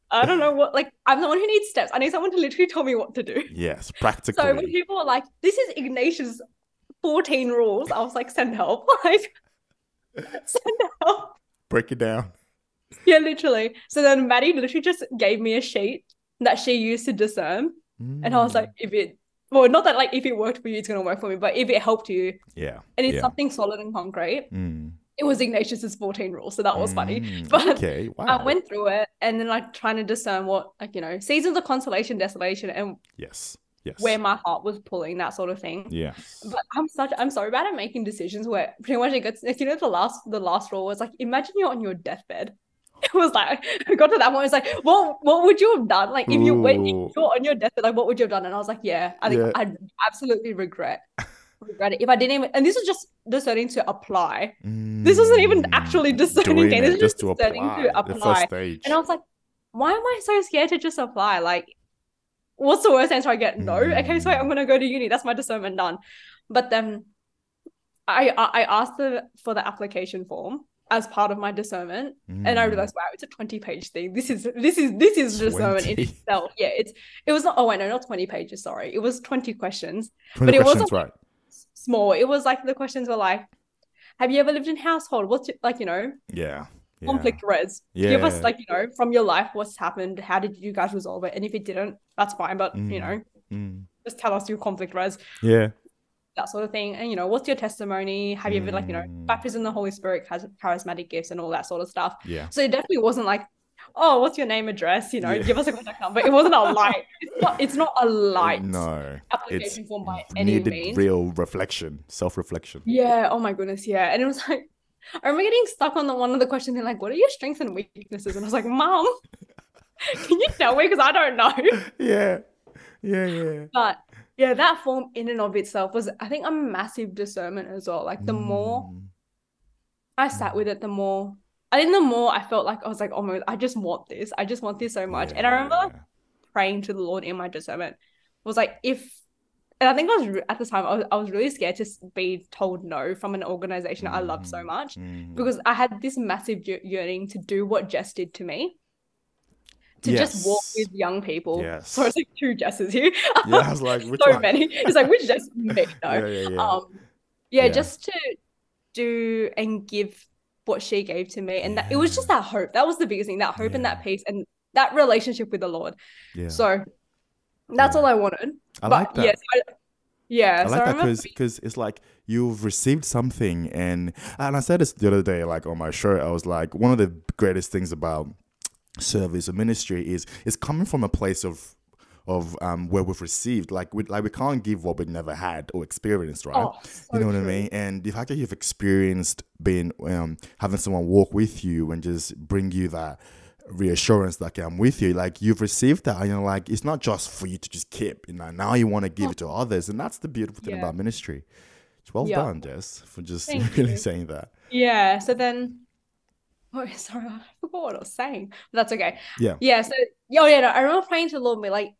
[SPEAKER 2] I don't know what, like, I'm the one who needs steps. I need someone to literally tell me what to do.
[SPEAKER 1] Yes, practically.
[SPEAKER 2] So when people are like, this is Ignatius' 14 rules, I was like, send help. Like, send help.
[SPEAKER 1] Break it down.
[SPEAKER 2] Yeah, literally. So then Maddie literally just gave me a sheet that she used to discern. And I was
[SPEAKER 1] Mm.
[SPEAKER 2] like, if it, well, not that like if it worked for you, it's going to work for me, but if it helped you
[SPEAKER 1] Yeah.
[SPEAKER 2] and it's
[SPEAKER 1] Yeah.
[SPEAKER 2] something solid and concrete,
[SPEAKER 1] Mm.
[SPEAKER 2] it was Ignatius's 14 rules. So that was funny.
[SPEAKER 1] Mm,
[SPEAKER 2] But
[SPEAKER 1] okay. Wow.
[SPEAKER 2] I went through it and then like trying to discern what, like, you know, seasons of consolation, desolation, and
[SPEAKER 1] Yes. Yes.
[SPEAKER 2] where my heart was pulling, that sort of thing.
[SPEAKER 1] Yes.
[SPEAKER 2] But I'm such I'm so bad at making decisions where pretty much it gets if you know the last the last rule was like imagine you're on your deathbed. It was like I got to that point, it's like, what what would you have done? Like if you went if you're on your deathbed, like what would you have done? And I was like, Yeah, I think
[SPEAKER 1] Yeah.
[SPEAKER 2] I absolutely regret regret it. If I didn't even and this is just discerning to apply. This wasn't even actually
[SPEAKER 1] Mm,
[SPEAKER 2] discerning,
[SPEAKER 1] doing
[SPEAKER 2] this is
[SPEAKER 1] just
[SPEAKER 2] just
[SPEAKER 1] to
[SPEAKER 2] discerning
[SPEAKER 1] apply.
[SPEAKER 2] to apply. And I was like, why am I so scared to just apply? Like, what's the worst answer I get? No. Okay, so
[SPEAKER 1] Mm.
[SPEAKER 2] I'm gonna go to uni. That's my discernment done. But then I I I asked the, for the application form as part of my discernment, and I
[SPEAKER 1] Mm.
[SPEAKER 2] realized, wow, it's a 20 page thing. This is this is this is discernment in itself. Yeah, it's it was not. Oh wait, no, not 20 pages. Sorry, it was 20 questions.
[SPEAKER 1] 20
[SPEAKER 2] but it wasn't-
[SPEAKER 1] right?
[SPEAKER 2] Small. It was like the questions were like, have you ever lived in household? What's like you know
[SPEAKER 1] Yeah. yeah.
[SPEAKER 2] conflict res? Give us like you know from your life what's happened. How did you guys resolve it? And if it didn't, that's fine. But you
[SPEAKER 1] Mm.
[SPEAKER 2] know,
[SPEAKER 1] Mm.
[SPEAKER 2] just tell us your conflict res.
[SPEAKER 1] Yeah.
[SPEAKER 2] That sort of thing. And you know, what's your testimony? Have you ever like, you know,
[SPEAKER 1] Mm.
[SPEAKER 2] baptism the Holy Spirit, has charismatic gifts and all that sort of stuff.
[SPEAKER 1] Yeah.
[SPEAKER 2] So it definitely wasn't like, oh, what's your name, address? You know,
[SPEAKER 1] Yeah.
[SPEAKER 2] give us a contact number. But it wasn't a light. It's not it's not a light
[SPEAKER 1] No.
[SPEAKER 2] application form by any
[SPEAKER 1] needed
[SPEAKER 2] means.
[SPEAKER 1] real reflection, self-reflection.
[SPEAKER 2] Yeah, oh my goodness, yeah. And it was like I remember getting stuck on the one of the questions and like, what are your strengths and weaknesses? And I was like, Mom, can you tell me? Because I don't know.
[SPEAKER 1] Yeah. Yeah, yeah.
[SPEAKER 2] But yeah, that form in and of itself was, I think, a massive discernment as well. Like the more
[SPEAKER 1] Mm.
[SPEAKER 2] I sat with it, the more I think the more I felt like I was like, oh my, I just want this. I just want this so much. And I remember
[SPEAKER 1] Yeah.
[SPEAKER 2] praying to the Lord in my discernment. Was like, if, and I think I was at the time I was, I was really scared to be told no from an organization I loved so
[SPEAKER 1] Mhm.
[SPEAKER 2] much
[SPEAKER 1] Mhm.
[SPEAKER 2] because I had this massive yearning to do what Jess did to me. To just walk with young people.
[SPEAKER 1] Yes.
[SPEAKER 2] So it's like two Jesses here.
[SPEAKER 1] Yeah, I was like, which
[SPEAKER 2] so
[SPEAKER 1] one?
[SPEAKER 2] many. It's like which Jess? Me, no.
[SPEAKER 1] Yeah, yeah, yeah.
[SPEAKER 2] Um, yeah, just to do and give what she gave to me, and that, it was just that hope. That was the biggest thing. That hope and that peace and that relationship with the Lord.
[SPEAKER 1] yeah.
[SPEAKER 2] So that's all I wanted.
[SPEAKER 1] I
[SPEAKER 2] but
[SPEAKER 1] like that.
[SPEAKER 2] yes, I, yeah.
[SPEAKER 1] I like
[SPEAKER 2] I
[SPEAKER 1] that
[SPEAKER 2] remember.
[SPEAKER 1] because it's like you've received something, and and I said this the other day, like on my show, I was like, one of the greatest things about service or ministry is is coming from a place of of um where we've received, like we like we can't give what we never had or experienced, right?
[SPEAKER 2] Oh, so
[SPEAKER 1] you know what I mean? And the fact that you've experienced being um having someone walk with you and just bring you that reassurance that okay, I'm with you, like you've received that, and you're like, it's not just for you to just keep, you know. Now you want to give it to others, and that's the beautiful thing
[SPEAKER 2] Yeah.
[SPEAKER 1] about ministry. Well
[SPEAKER 2] Yeah.
[SPEAKER 1] done, Jess, for just
[SPEAKER 2] Thank
[SPEAKER 1] really
[SPEAKER 2] you.
[SPEAKER 1] saying that.
[SPEAKER 2] Yeah. So then. Oh, sorry, I forgot what I was saying. But that's okay.
[SPEAKER 1] Yeah.
[SPEAKER 2] Yeah. So, oh yeah, no, I remember praying to the Lord, be like,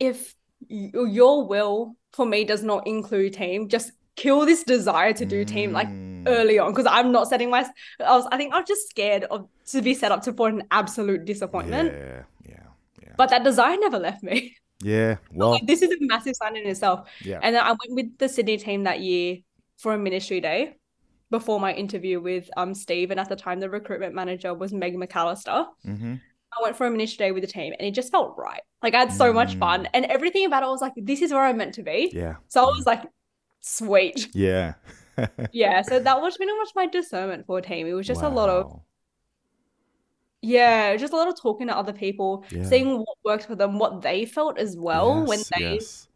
[SPEAKER 2] if your will for me does not include team, just kill this desire to do team like
[SPEAKER 1] Mm,
[SPEAKER 2] early on because I'm not setting my. I was. I think I was just scared of to be set up to for an absolute disappointment.
[SPEAKER 1] Yeah, yeah, yeah.
[SPEAKER 2] But that desire never left me.
[SPEAKER 1] Yeah. Well,
[SPEAKER 2] Like, this is a massive sign in itself.
[SPEAKER 1] yeah.
[SPEAKER 2] And then I went with the Sydney team that year for a ministry day before my interview with um Steve, and at the time the recruitment manager was Meg McAllister.
[SPEAKER 1] Mm-hmm.
[SPEAKER 2] I went for a ministry day with the team, and it just felt right. Like I had so much fun, and everything about it was like, this is where I'm meant to be.
[SPEAKER 1] Yeah.
[SPEAKER 2] So I was like, sweet.
[SPEAKER 1] Yeah.
[SPEAKER 2] Yeah. So that was pretty much my discernment for a team. It was just a lot of Yeah, just a lot of talking to other people,
[SPEAKER 1] Yeah.
[SPEAKER 2] seeing what worked for them, what they felt as well when they
[SPEAKER 1] yes.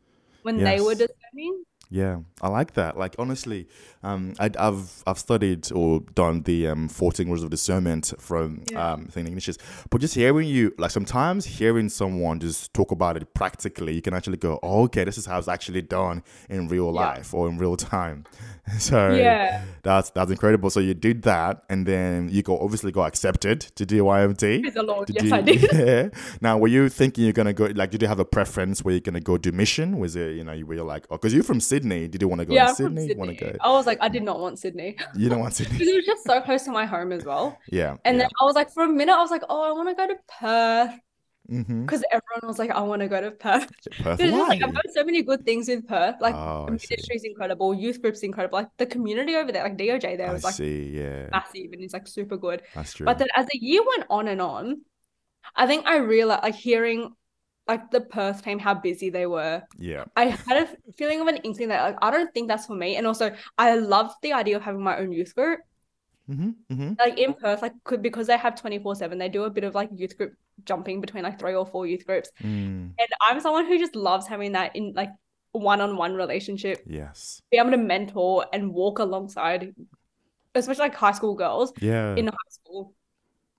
[SPEAKER 2] when they were discerning.
[SPEAKER 1] Yeah, I like that. Like honestly, um, I, I've I've studied or done the um, fourteen rules of discernment from
[SPEAKER 2] Yeah.
[SPEAKER 1] um, Saint Ignatius, but just hearing you, like sometimes hearing someone just talk about it practically, you can actually go, oh, okay, this is how it's actually done in real
[SPEAKER 2] Yeah.
[SPEAKER 1] life or in real time. So
[SPEAKER 2] Yeah.
[SPEAKER 1] that's that's incredible. So you did that, and then you go obviously got accepted to do YMT.
[SPEAKER 2] Praise the Lord.
[SPEAKER 1] Did
[SPEAKER 2] Yes,
[SPEAKER 1] you-
[SPEAKER 2] I did.
[SPEAKER 1] Yeah. Now, were you thinking you're gonna go? Like, did you have a preference where you're gonna go do mission? Was it you know you were like, oh, because you're from Sydney. Did you want to go
[SPEAKER 2] Yeah,
[SPEAKER 1] to
[SPEAKER 2] from
[SPEAKER 1] Sydney? Want to
[SPEAKER 2] Sydney.
[SPEAKER 1] go?
[SPEAKER 2] I was like, I did not want Sydney.
[SPEAKER 1] You don't want Sydney?
[SPEAKER 2] Because it was just so close to my home as well.
[SPEAKER 1] Yeah.
[SPEAKER 2] And
[SPEAKER 1] yeah.
[SPEAKER 2] then I was like, for a minute, I was like, oh, I want to go to Perth.
[SPEAKER 1] mm-hmm.
[SPEAKER 2] Because everyone was like, I want to go to Perth.
[SPEAKER 1] Perth.
[SPEAKER 2] Just like I've got so many good things with Perth. Like
[SPEAKER 1] oh, I
[SPEAKER 2] ministry's incredible, youth group's incredible. Like the community over there, like DOJ there
[SPEAKER 1] I
[SPEAKER 2] was like
[SPEAKER 1] see. Yeah,
[SPEAKER 2] massive and it's like super good.
[SPEAKER 1] that's true.
[SPEAKER 2] But then as the year went on and on, I think I realized like hearing like the Perth team, how busy they were.
[SPEAKER 1] yeah.
[SPEAKER 2] I had a feeling of an inkling that like I don't think that's for me. And also I love the idea of having my own youth group.
[SPEAKER 1] Mm-hmm. Mm-hmm.
[SPEAKER 2] Like in Perth, like could because they have 24-7, they do a bit of like youth group jumping between like three or four youth groups.
[SPEAKER 1] Mm,
[SPEAKER 2] And I'm someone who just loves having that in like one-on-one relationship,
[SPEAKER 1] yes.
[SPEAKER 2] be able to mentor and walk alongside, especially like high school girls
[SPEAKER 1] Yeah.
[SPEAKER 2] in high school.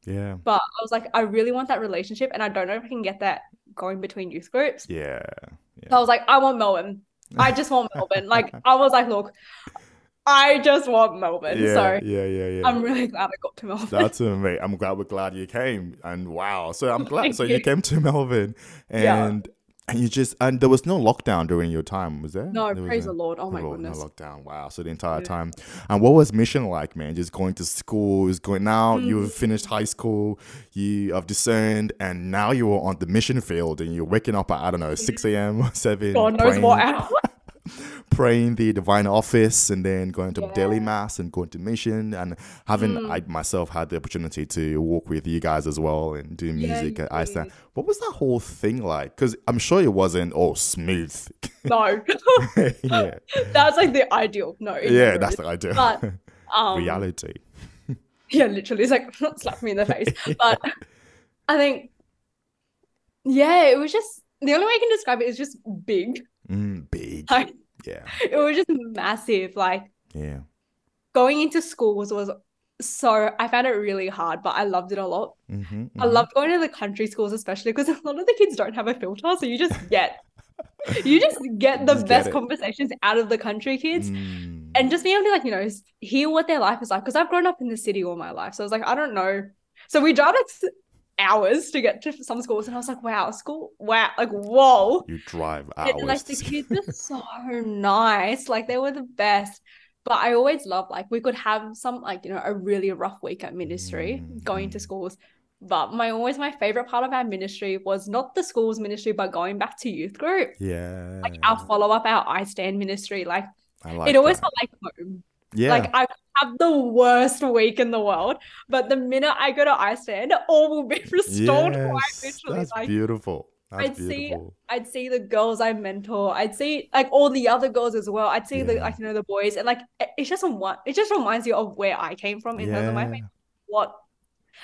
[SPEAKER 1] Yeah.
[SPEAKER 2] But I was like, I really want that relationship, and I don't know if I can get that going between youth groups.
[SPEAKER 1] Yeah.
[SPEAKER 2] So I was like, I want Melbourne. I just want Melbourne. Like I was like, look, I just want Melbourne.
[SPEAKER 1] Yeah.
[SPEAKER 2] So
[SPEAKER 1] yeah. Yeah. Yeah.
[SPEAKER 2] I'm really glad I got to Melbourne.
[SPEAKER 1] That's amazing. I'm glad we're glad you came, and wow. So I'm glad. So you came to Melbourne,
[SPEAKER 2] Yeah.
[SPEAKER 1] and And you just and there was no lockdown during your time, was there?
[SPEAKER 2] No,
[SPEAKER 1] There
[SPEAKER 2] praise
[SPEAKER 1] no-
[SPEAKER 2] the Lord. Oh my goodness.
[SPEAKER 1] No lockdown. Wow. So the entire
[SPEAKER 2] Yeah.
[SPEAKER 1] time. And what was mission like, man? Just going to school, is going now
[SPEAKER 2] Mm.
[SPEAKER 1] you've finished high school, you have discerned, and now you're on the mission field and you're waking up at I don't know, six AM seven.
[SPEAKER 2] God knows
[SPEAKER 1] praying,
[SPEAKER 2] what hour.
[SPEAKER 1] praying the divine office and then going to daily mass and going to mission and having
[SPEAKER 2] Mm.
[SPEAKER 1] I myself had the opportunity to walk with you guys as well and do music
[SPEAKER 2] you
[SPEAKER 1] at Iceland. What was that whole thing like? Because I'm sure it wasn't all smooth.
[SPEAKER 2] No,
[SPEAKER 1] yeah,
[SPEAKER 2] that's like the ideal. No,
[SPEAKER 1] yeah, that's the ideal.
[SPEAKER 2] But um,
[SPEAKER 1] Reality.
[SPEAKER 2] yeah, literally, it's like slap me in the face. But I think, yeah, it was just the only way I can describe it is just big.
[SPEAKER 1] Mm, big.
[SPEAKER 2] Like
[SPEAKER 1] Yeah,
[SPEAKER 2] it was just massive. Like
[SPEAKER 1] yeah.
[SPEAKER 2] going into school was was so I found it really hard, but I loved it a lot.
[SPEAKER 1] Mm-hmm,
[SPEAKER 2] I loved going to the country schools, especially because a lot of the kids don't have a filter, so you just get you just get the
[SPEAKER 1] Just
[SPEAKER 2] best
[SPEAKER 1] it.
[SPEAKER 2] conversations out of the country kids.
[SPEAKER 1] Mm,
[SPEAKER 2] and just being able to like you know hear what their life is like because I've grown up in the city all my life so I was like I don't know so we drive like hours to get to some schools and I was like wow school wow like whoa.
[SPEAKER 1] You drive
[SPEAKER 2] And,
[SPEAKER 1] hours.
[SPEAKER 2] like the kids are so nice like they were the best. But I always loved like we could have some like you know a really rough week at ministry mm-hmm. going to schools. But my always my favorite part of our ministry was not the schools ministry but going back to youth group.
[SPEAKER 1] Yeah,
[SPEAKER 2] like our follow up our I stand ministry like
[SPEAKER 1] I like
[SPEAKER 2] it always
[SPEAKER 1] that.
[SPEAKER 2] felt like home
[SPEAKER 1] yeah.
[SPEAKER 2] like I have the worst week in the world, but the minute I go to Iceland, all will be restored. quite
[SPEAKER 1] yes,
[SPEAKER 2] literally,
[SPEAKER 1] that's
[SPEAKER 2] like
[SPEAKER 1] beautiful. That's
[SPEAKER 2] I'd see- I'd see the girls I mentor, I'd see like all the other girls as well. I'd see the like you know the boys, and like it- it's just one. It just reminds you of where I came from in terms of my
[SPEAKER 1] Yeah.
[SPEAKER 2] family, what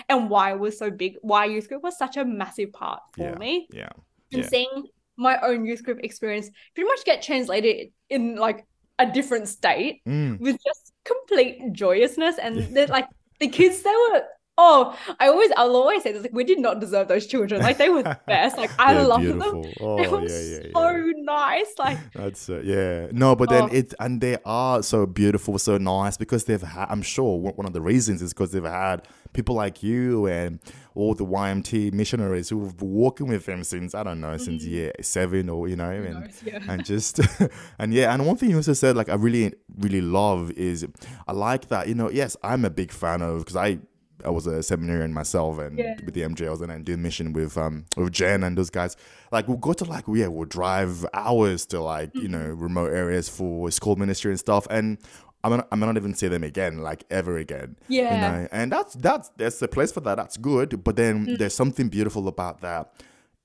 [SPEAKER 2] and why it was so big. Why youth group was such a massive part for
[SPEAKER 1] Yeah.
[SPEAKER 2] me,
[SPEAKER 1] Yeah.
[SPEAKER 2] and
[SPEAKER 1] Yeah.
[SPEAKER 2] seeing my own youth group experience pretty much get translated in like a different state
[SPEAKER 1] Mm,
[SPEAKER 2] with just complete joyousness and they're like the kids they were oh I always I'll always say this like we did not deserve those children like they were the best like I loved them.
[SPEAKER 1] Oh,
[SPEAKER 2] they were
[SPEAKER 1] yeah, yeah, yeah.
[SPEAKER 2] so nice like
[SPEAKER 1] That's uh, yeah. No, but then
[SPEAKER 2] Oh.
[SPEAKER 1] it and they are so beautiful, so nice because they've had. I'm sure one of the reasons is because they've had people like you and all the YMT missionaries who've been working with them since I don't know since
[SPEAKER 2] Mhm.
[SPEAKER 1] year seven or you know and
[SPEAKER 2] knows, yeah
[SPEAKER 1] and just and yeah and one thing you also said like i really really love is i like that you know yes i'm a big fan of because i i was a seminarian myself and
[SPEAKER 2] Yeah.
[SPEAKER 1] with the MGLs and i do mission with um with jen and those guys like we'll go to like yeah we'll drive hours to like you know
[SPEAKER 2] Mm-hmm.
[SPEAKER 1] remote areas for school ministry and stuff and I'm not, I may not even see them again, like ever again. You
[SPEAKER 2] yeah
[SPEAKER 1] know, and that's that's there's a place for that. That's good. But then
[SPEAKER 2] Mm.
[SPEAKER 1] there's something beautiful about that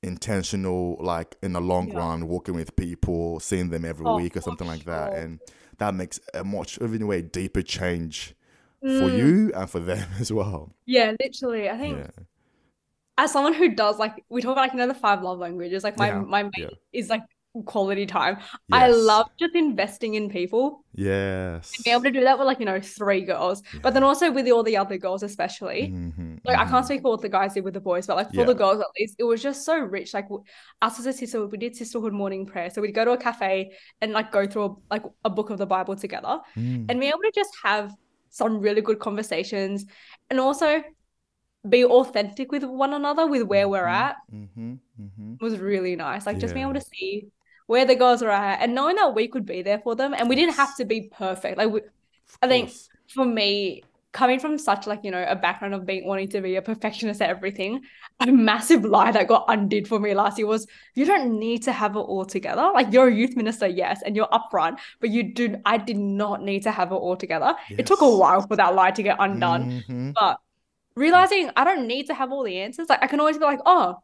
[SPEAKER 1] intentional, like in the long
[SPEAKER 2] Yeah.
[SPEAKER 1] run, working with people, seeing them every
[SPEAKER 2] Oh,
[SPEAKER 1] week or something like that, and that makes a much, even a way, deeper change for
[SPEAKER 2] Mm,
[SPEAKER 1] you and for them as well.
[SPEAKER 2] yeah literally I think
[SPEAKER 1] Yeah,
[SPEAKER 2] as someone who does like we talk about like you know the five love languages like my
[SPEAKER 1] Yeah,
[SPEAKER 2] my main
[SPEAKER 1] yeah.
[SPEAKER 2] is like quality time I love just investing in people
[SPEAKER 1] Yes.
[SPEAKER 2] be able to do that with like you know three girls but then also with all the other girls especially
[SPEAKER 1] Mhm,
[SPEAKER 2] like I can't
[SPEAKER 1] mhm.
[SPEAKER 2] speak for what the guys did with the boys, but like for
[SPEAKER 1] Yeah.
[SPEAKER 2] the girls at least, it was just so rich. Like us as a sister, we did sisterhood morning prayer, so we'd go to a cafe and like go through a, like a book of the Bible together,
[SPEAKER 1] Mm.
[SPEAKER 2] and be able to just have some really good conversations, and also be authentic with one another with where we're
[SPEAKER 1] Mhm,
[SPEAKER 2] at
[SPEAKER 1] mhm, mm-hmm.
[SPEAKER 2] was really nice. Like just being able to see where the girls are at and knowing that we could be there for them, and we didn't have to be perfect. Like we, I think for me, coming from such like, you know, a background of being wanting to be a perfectionist at everything, a massive lie that got undid for me last year was you don't need to have it all together. Like you're a youth minister, yes, and you're upfront, but you do I did not need to have it all together. It took a while for that lie to get undone.
[SPEAKER 1] Mhm.
[SPEAKER 2] But realizing I don't need to have all the answers. Like I can always be like, oh,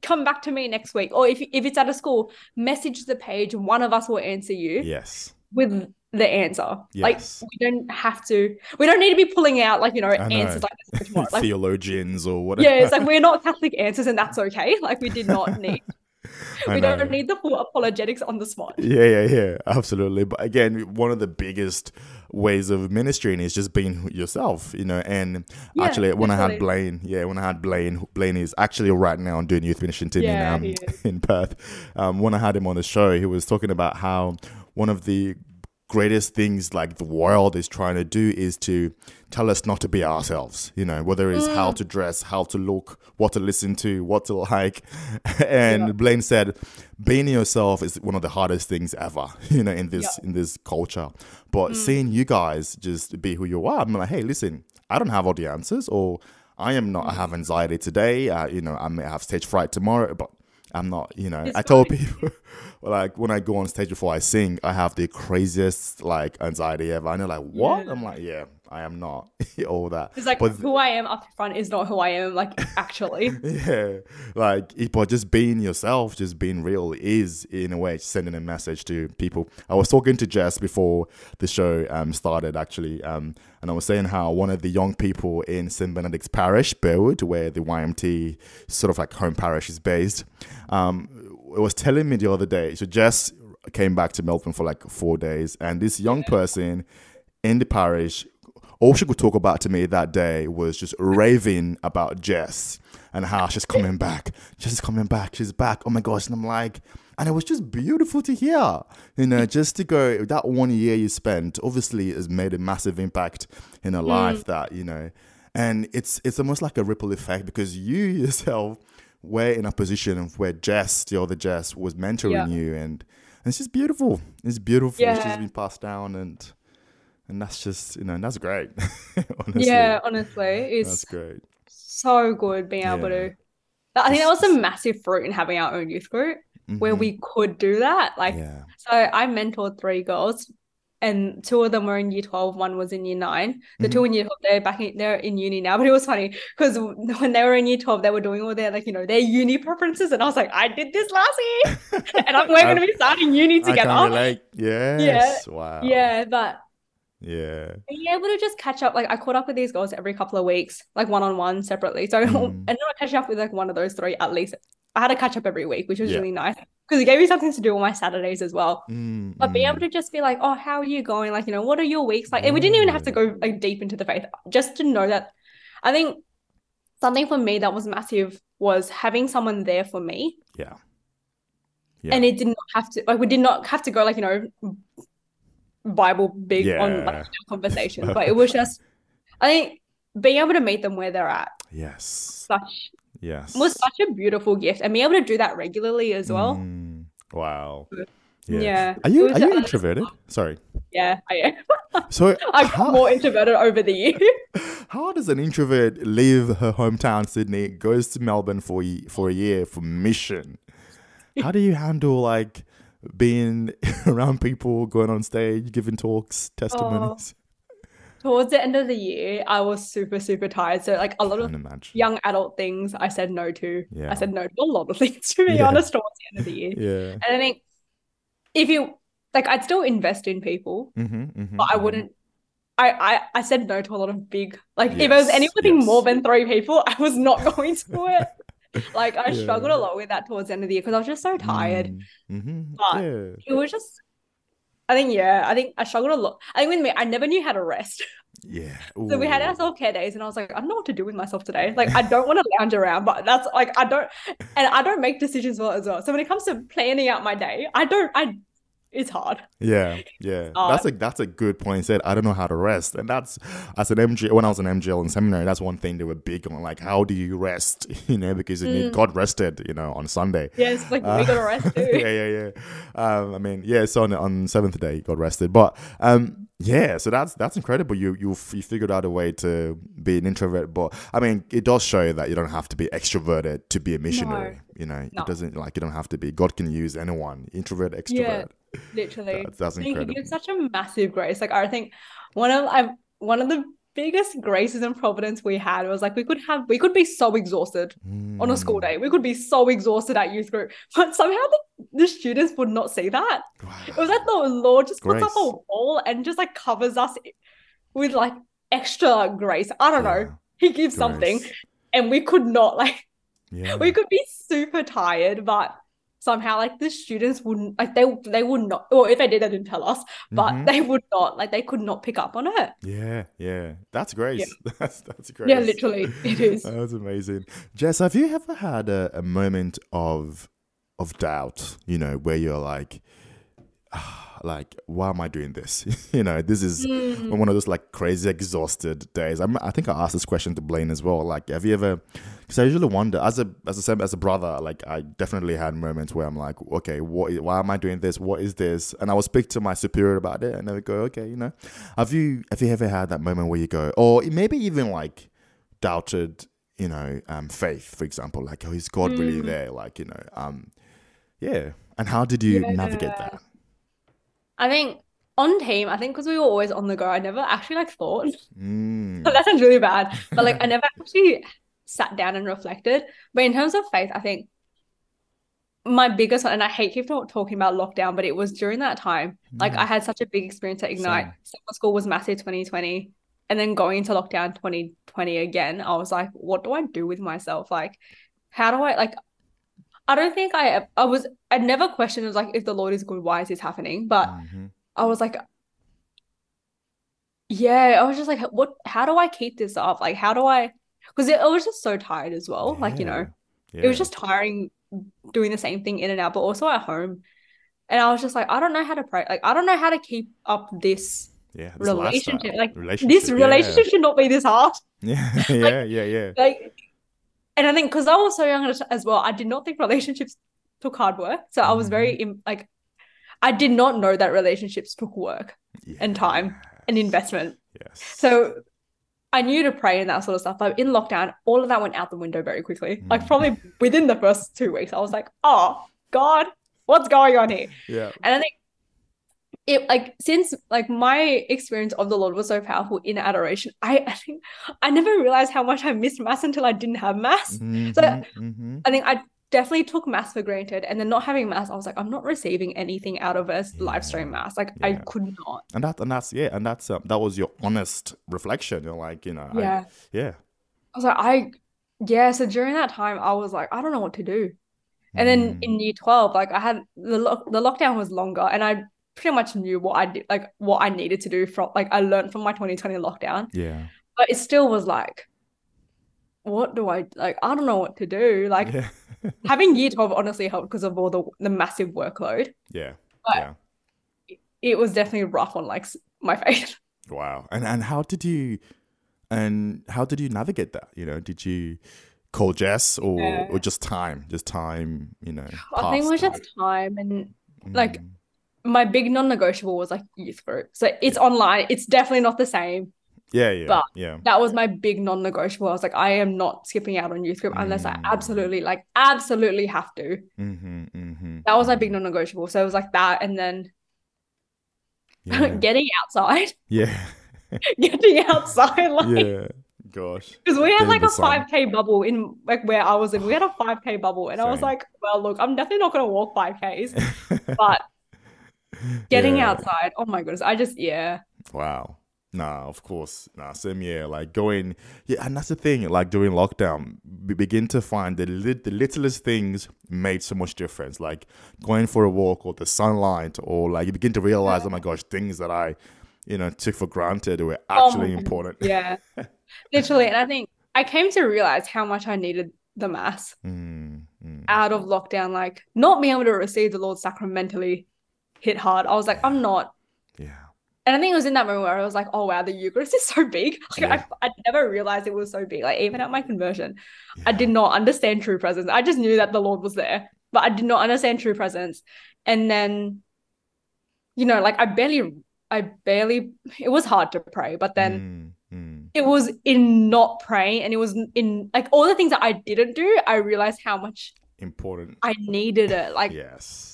[SPEAKER 2] come back to me next week. Or if if it's at a school, message the page, one of us will answer you
[SPEAKER 1] Yes.
[SPEAKER 2] with the answer. Like we don't have to. We don't need to be pulling out like you know
[SPEAKER 1] know.
[SPEAKER 2] answers like this. Like
[SPEAKER 1] Theologians or whatever.
[SPEAKER 2] yeah, it's like we're not Catholic answers, and that's okay. Like we did not need. We don't need the full apologetics on the spot.
[SPEAKER 1] Yeah, yeah, yeah, absolutely. But again, one of the biggest ways of ministering is just being yourself, you know. And
[SPEAKER 2] Yeah,
[SPEAKER 1] actually, when I had. Blaine, yeah, when I had Blaine, Blaine is actually right now doing youth ministry team
[SPEAKER 2] Yeah,
[SPEAKER 1] in um, in Perth. Um, when I had him on the show, he was talking about how one of the greatest things like the world is trying to do is to tell us not to be ourselves you know whether it's how
[SPEAKER 2] Mm.
[SPEAKER 1] to dress how to look what to listen to what to like and
[SPEAKER 2] Yeah.
[SPEAKER 1] blaine said being yourself is one of the hardest things ever you know in this
[SPEAKER 2] Yeah. Mm.
[SPEAKER 1] in this culture but seeing you guys just be who you are i'm like hey listen i don't have all the answers or i am not i
[SPEAKER 2] Mm.
[SPEAKER 1] have anxiety today uh, you know i may have stage fright tomorrow but i'm not you know
[SPEAKER 2] It's
[SPEAKER 1] i told people like when i go on stage before i sing i have the craziest like anxiety ever. And they're like what?
[SPEAKER 2] Yeah.
[SPEAKER 1] i'm like yeah i am not all that
[SPEAKER 2] It's like
[SPEAKER 1] but
[SPEAKER 2] who I am up front is not who I am, like actually.
[SPEAKER 1] yeah, like but just being yourself, just being real, is in a way sending a message to people. I was talking to Jess before the show um, started, actually, um, and I was saying how one of the young people in St Benedict's Parish, Burwood, where the YMT sort of like home parish is based, um, was telling me the other day. So Jess came back to Melbourne for like four days, and this young person in the parish all she could talk about to me that day was just raving about Jess and how she's coming back. Jess is coming back. She's back. Oh my gosh. And I'm like, and it was just beautiful to hear, you know, just to go that one year you spent obviously has made a massive impact in her mm. life that, you know, and it's, it's almost like a ripple effect because you yourself were in a position of where Jess, the other Jess was mentoring
[SPEAKER 2] Yeah.
[SPEAKER 1] you and, and it's just beautiful. It's beautiful. It's
[SPEAKER 2] Yeah.
[SPEAKER 1] just been passed down and, and that's just you know that's great honestly
[SPEAKER 2] Yeah, honestly,
[SPEAKER 1] that's
[SPEAKER 2] it's
[SPEAKER 1] great
[SPEAKER 2] so good being able
[SPEAKER 1] Yeah.
[SPEAKER 2] to. I think that was a massive fruit in having our own youth group where
[SPEAKER 1] Mhm.
[SPEAKER 2] we could do that. Like,
[SPEAKER 1] yeah
[SPEAKER 2] so I mentored three girls, and two of them were in year 12, one was in year nine. The
[SPEAKER 1] Mm-hmm.
[SPEAKER 2] two in year 12, they're back in, they're in uni now. But it was funny because when they were in year 12, they were doing all their, like, you know, their uni preferences. And I was like, I did this last year. and I'm, we're going to be starting uni
[SPEAKER 1] I can
[SPEAKER 2] together.
[SPEAKER 1] relate yes wow
[SPEAKER 2] Yeah, but
[SPEAKER 1] yeah
[SPEAKER 2] being able to just catch up, like I caught up with these girls every couple of weeks, like one on one separately. So
[SPEAKER 1] Mm.
[SPEAKER 2] and then I catch up with like one of those three at least. I had to catch up every week, which was
[SPEAKER 1] Yeah.
[SPEAKER 2] really nice because it gave me something to do on my Saturdays as well.
[SPEAKER 1] Mm,
[SPEAKER 2] But being
[SPEAKER 1] mm.
[SPEAKER 2] able to just be like, oh, how are you going? Like, you know, what are your weeks like? And we didn't even have to go like deep into the faith, just to know that. I think something for me that was massive was having someone there for me,
[SPEAKER 1] yeah yeah
[SPEAKER 2] and it did not have to like we did not have to go like you know Bible big on like conversations, but it was just I think being able to meet them where they're at.
[SPEAKER 1] Yes.
[SPEAKER 2] Such
[SPEAKER 1] yes.
[SPEAKER 2] was such a beautiful gift, and being able to do that regularly as well.
[SPEAKER 1] Mm, wow.
[SPEAKER 2] Yeah.
[SPEAKER 1] yeah, are you are you introverted? Sorry.
[SPEAKER 2] Yeah, I am.
[SPEAKER 1] so
[SPEAKER 2] I've
[SPEAKER 1] how,
[SPEAKER 2] more introverted over the years.
[SPEAKER 1] how does an introvert leave her hometown Sydney goes to Melbourne for for a year for mission? How do you handle like being around people going on stage giving talks testimonies
[SPEAKER 2] Towards the end of the year, I was super, super tired. So, like a lot of
[SPEAKER 1] imagine
[SPEAKER 2] young adult things, I said no to.
[SPEAKER 1] Yeah.
[SPEAKER 2] I said no to a lot of things, to be
[SPEAKER 1] Yeah.
[SPEAKER 2] honest, towards the end of the year.
[SPEAKER 1] yeah
[SPEAKER 2] And I think if you like, I'd still invest in people,
[SPEAKER 1] mm-hmm, mm-hmm,
[SPEAKER 2] but I wouldn't. I, I I said no to a lot of big like if it was anything
[SPEAKER 1] yes.
[SPEAKER 2] more than three people, I was not going to it. Like I
[SPEAKER 1] Yeah.
[SPEAKER 2] struggled a lot with that towards the end of the year because I was just so tired.
[SPEAKER 1] Mm-hmm.
[SPEAKER 2] But-
[SPEAKER 1] yeah.
[SPEAKER 2] It was just I think yeah, I think I struggled a lot. I think with me, I never knew how to rest.
[SPEAKER 1] Yeah.
[SPEAKER 2] So we had our self care days, and I was like, I don't know what to do with myself today. Like, I don't want to lounge around, but that's like, I don't, and I don't make decisions well as well. So when it comes to planning out my day, I don't, I, it's hard.
[SPEAKER 1] Yeah, yeah.
[SPEAKER 2] Uh,
[SPEAKER 1] that's a that's a good point. He said, I don't know how to rest. And that's as an MG when I was an MGL in seminary, that's one thing they were big on. Like, how do you rest? You know, because you need
[SPEAKER 2] Mm.
[SPEAKER 1] God rested, you know, on Sunday.
[SPEAKER 2] Yeah, it's like
[SPEAKER 1] Uh,
[SPEAKER 2] we gotta rest too.
[SPEAKER 1] yeah, yeah, yeah. Um, I mean, yeah, so on on seventh day, God rested. But um, yeah, so that's that's incredible. You you you figured out a way to be an introvert, but I mean, it does show that you don't have to be extroverted to be a missionary. You know,
[SPEAKER 2] No.
[SPEAKER 1] it doesn't like you don't have to be. God can use anyone, introvert, extrovert.
[SPEAKER 2] Yeah, Literally,
[SPEAKER 1] That's, that's
[SPEAKER 2] I think he
[SPEAKER 1] incredible.
[SPEAKER 2] gives such a massive grace. Like I think one of I one of the biggest graces and providence we had was like we could have we could be so exhausted on a school
[SPEAKER 1] Mm,
[SPEAKER 2] day. We could be so exhausted at youth group, but somehow the, the students would not see that. It was like the Lord just puts up a wall and just like covers us with like extra grace. I don't
[SPEAKER 1] Yeah,
[SPEAKER 2] know. He gives something, and we could not like
[SPEAKER 1] Yeah.
[SPEAKER 2] we could be super tired, but somehow like the students wouldn't like they they would not or if they did they didn't tell us but
[SPEAKER 1] Mhm.
[SPEAKER 2] they would not like they could not pick up on it
[SPEAKER 1] Yeah, yeah. That's grace. That's that's grace.
[SPEAKER 2] yeah literally it is
[SPEAKER 1] That's amazing. Jess, have you ever had a, a moment of of doubt, you know, where you're like, like, why am I doing this? you know, this is
[SPEAKER 2] Mm.
[SPEAKER 1] one of those like crazy exhausted days. I'm, I think I asked this question to Blaine as well. Like, have you ever? Because I usually wonder, as a as a as a brother, like I definitely had moments where I'm like, okay, what? Why am I doing this? What is this? And I will speak to my superior about it, and they would go, okay, you know, have you have you ever had that moment where you go, or maybe even like doubted, you know, um, faith, for example, like, oh, is God really
[SPEAKER 2] Mm.
[SPEAKER 1] there? Like, you know, um, yeah. And how did you navigate that?
[SPEAKER 2] I think on team, I think because we were always on the go, I never actually like thought.
[SPEAKER 1] Mm.
[SPEAKER 2] that sounds really bad, but like I never actually sat down and reflected. But in terms of faith, I think my biggest one, and I hate keep talking about lockdown, but it was during that time. Like I had such a big experience at Ignite.
[SPEAKER 1] Same.
[SPEAKER 2] Summer school was massive 2020. And then going into lockdown 2020 again, I was like, what do I do with myself? Like, how do I like I don't think I I was I never questioned it was like if the Lord is good, why is this happening? But
[SPEAKER 1] Mhm.
[SPEAKER 2] I was like, yeah, I was just like, what, how do I keep this up? Like, how do I, because it, I was just so tired as well. Like, you know,
[SPEAKER 1] Yeah.
[SPEAKER 2] it was just tiring doing the same thing in and out, but also at home. And I was just like, I don't know how to pray. Like, I don't know how to keep up this
[SPEAKER 1] yeah, this
[SPEAKER 2] relationship.
[SPEAKER 1] lifestyle.
[SPEAKER 2] Like,
[SPEAKER 1] relationship,
[SPEAKER 2] this
[SPEAKER 1] yeah.
[SPEAKER 2] relationship should not be this hard.
[SPEAKER 1] Yeah, yeah, yeah, yeah.
[SPEAKER 2] Like, and I think because I was so young as- as well, I did not think relationships took hard work. So I was very, im- like, I did not know that relationships took work and time and investment.
[SPEAKER 1] Yes.
[SPEAKER 2] So I knew to pray and that sort of stuff. But in lockdown, all of that went out the window very quickly. Like
[SPEAKER 1] Mm.
[SPEAKER 2] probably within the first two weeks, I was like, oh God, what's going on here?
[SPEAKER 1] yeah.
[SPEAKER 2] And I think it like since like my experience of the Lord was so powerful in adoration, I, I think I never realized how much I missed mass until I didn't have mass.
[SPEAKER 1] Mhm,
[SPEAKER 2] So-
[SPEAKER 1] mhm.
[SPEAKER 2] I think I definitely took mass for granted, and then not having mass, I was like, I'm not receiving anything out of a live stream mass. Like I could not.
[SPEAKER 1] And that and that's yeah, and that's um, that was your honest reflection. You're like, you know, I-
[SPEAKER 2] Yeah.
[SPEAKER 1] yeah.
[SPEAKER 2] I was like, I, yeah. So during that time, I was like, I don't know what to do. And then
[SPEAKER 1] Mm,
[SPEAKER 2] in year 12, like I had the lock the lockdown was longer and I pretty much knew what I did, like what I needed to do from like I learned from my 2020 lockdown.
[SPEAKER 1] yeah,
[SPEAKER 2] But it still was like, what do I like? I don't know what to do. Like
[SPEAKER 1] yeah,
[SPEAKER 2] having year 12 honestly helped because of all the the massive workload.
[SPEAKER 1] yeah,
[SPEAKER 2] But-
[SPEAKER 1] yeah.
[SPEAKER 2] It was definitely rough on like my faith.
[SPEAKER 1] Wow. And and how did you and how did you navigate that? You know, did you call Jess or
[SPEAKER 2] Yeah.
[SPEAKER 1] or just time, just time? You know,
[SPEAKER 2] I think it was just time and
[SPEAKER 1] time?
[SPEAKER 2] like,
[SPEAKER 1] Mm,
[SPEAKER 2] my big non-negotiable was like youth group. So it's online. It's definitely not the same.
[SPEAKER 1] yeah, yeah,
[SPEAKER 2] but-
[SPEAKER 1] yeah.
[SPEAKER 2] that was my big non-negotiable. I was like, I am not skipping out on youth group unless I
[SPEAKER 1] Mm.
[SPEAKER 2] absolutely like absolutely have to.
[SPEAKER 1] Mm-hmm, mm-hmm,
[SPEAKER 2] That was my big non-negotiable. So it was like that, and then
[SPEAKER 1] yeah,
[SPEAKER 2] getting outside,
[SPEAKER 1] yeah,
[SPEAKER 2] getting outside, like
[SPEAKER 1] yeah. Gosh.
[SPEAKER 2] because we had like a five k bubble in like where I was in. We had a five k bubble, and I was like, well, look, I'm definitely not gonna walk five k's, but getting
[SPEAKER 1] Yeah.
[SPEAKER 2] outside, oh my goodness, I just yeah,
[SPEAKER 1] Wow. Nah, of course. Nah, same year. Like going, yeah, and that's the thing. Like during lockdown, we begin to find the lit- the littlest things made so much difference. Like going for a walk or the sunlight, or like you begin to realize, oh my gosh, things that I, you know, took for granted were
[SPEAKER 2] Oh
[SPEAKER 1] actually
[SPEAKER 2] my
[SPEAKER 1] important.
[SPEAKER 2] yeah, literally. And I think I came to realize how much I needed the mass.
[SPEAKER 1] Mm, mm.
[SPEAKER 2] out of lockdown, like not being able to receive the Lord sacramentally hit hard. I was like, I'm not.
[SPEAKER 1] Yeah.
[SPEAKER 2] And I think it was in that moment where I was like, oh wow, the Eucharist is so big. Like
[SPEAKER 1] Yeah.
[SPEAKER 2] I, I never realized it was so big. Like even at my conversion, I did not understand true presence. I just knew that the Lord was there, but I did not understand true presence. And then, you know, like I barely, I barely, it was hard to pray, but then
[SPEAKER 1] Mm, mm.
[SPEAKER 2] it was in not praying and it was in like all the things that I didn't do, I realized how much
[SPEAKER 1] important.
[SPEAKER 2] I needed it. Like
[SPEAKER 1] yes.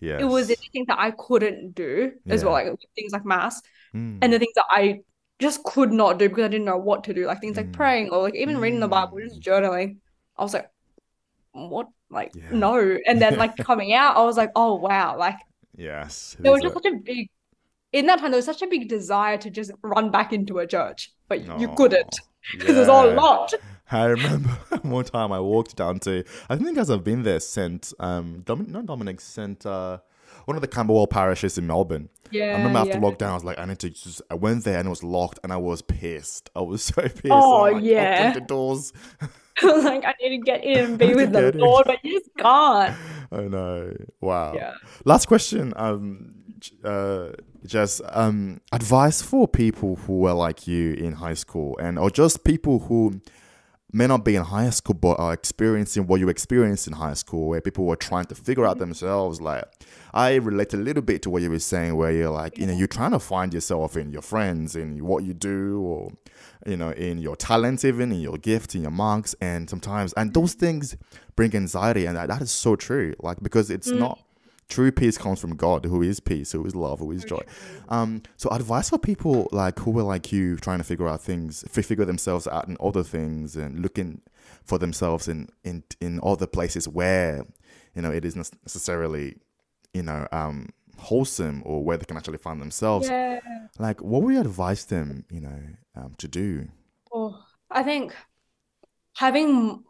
[SPEAKER 1] Yes.
[SPEAKER 2] it was anything that I couldn't do as well, like things like mass
[SPEAKER 1] Mm.
[SPEAKER 2] and the things that I just could not do because I didn't know what to do, like things like
[SPEAKER 1] Mm.
[SPEAKER 2] praying or like even reading the Bible, just
[SPEAKER 1] Mm.
[SPEAKER 2] journaling. I was like, what? Like,
[SPEAKER 1] Yeah.
[SPEAKER 2] no. And then like coming out, I was like, oh wow, like
[SPEAKER 1] yes.
[SPEAKER 2] there was just such a big in that time there was such a big desire to just run back into a church, but
[SPEAKER 1] a-
[SPEAKER 2] you couldn't
[SPEAKER 1] because
[SPEAKER 2] because there's all
[SPEAKER 1] yeah. I remember one time I walked down to I think as I've been there since, um Domin- not Dominic Saint uh one of the Camberwell parishes in Melbourne.
[SPEAKER 2] Yeah.
[SPEAKER 1] I remember after
[SPEAKER 2] yeah.
[SPEAKER 1] lockdown, I was like, I need to just. I went there and it was locked, and I was pissed. I was so pissed.
[SPEAKER 2] Oh,
[SPEAKER 1] like,
[SPEAKER 2] yeah.
[SPEAKER 1] The doors.
[SPEAKER 2] like I need to get in and be with the
[SPEAKER 1] in.
[SPEAKER 2] But you just can't.
[SPEAKER 1] I know. Wow.
[SPEAKER 2] Yeah.
[SPEAKER 1] Last question. Um, uh, just um, advice for people who were like you in high school, and or just people who may not be in high school but are experiencing what you experienced in high school, where people were trying to figure out mm-hmm. themselves. Like, I relate a little bit to what you were saying, where you're like, you know, you're trying to find yourself in your friends, in what you do, or you know, in your talents, even in your gifts, in your marks, and sometimes, and those mm-hmm. things bring anxiety, and that, that is so true. Like, because it's not mm. True peace comes from God, who is peace, who is love, who is joy. Um, so advice for people like who were like you, trying to figure out things, figure themselves out in other things, and looking for themselves in in in other places where you know it isn't necessarily you know um wholesome or where they can actually find themselves.
[SPEAKER 2] Yeah.
[SPEAKER 1] Like, what would you advise them, you know, um, to do?
[SPEAKER 2] Oh, I think having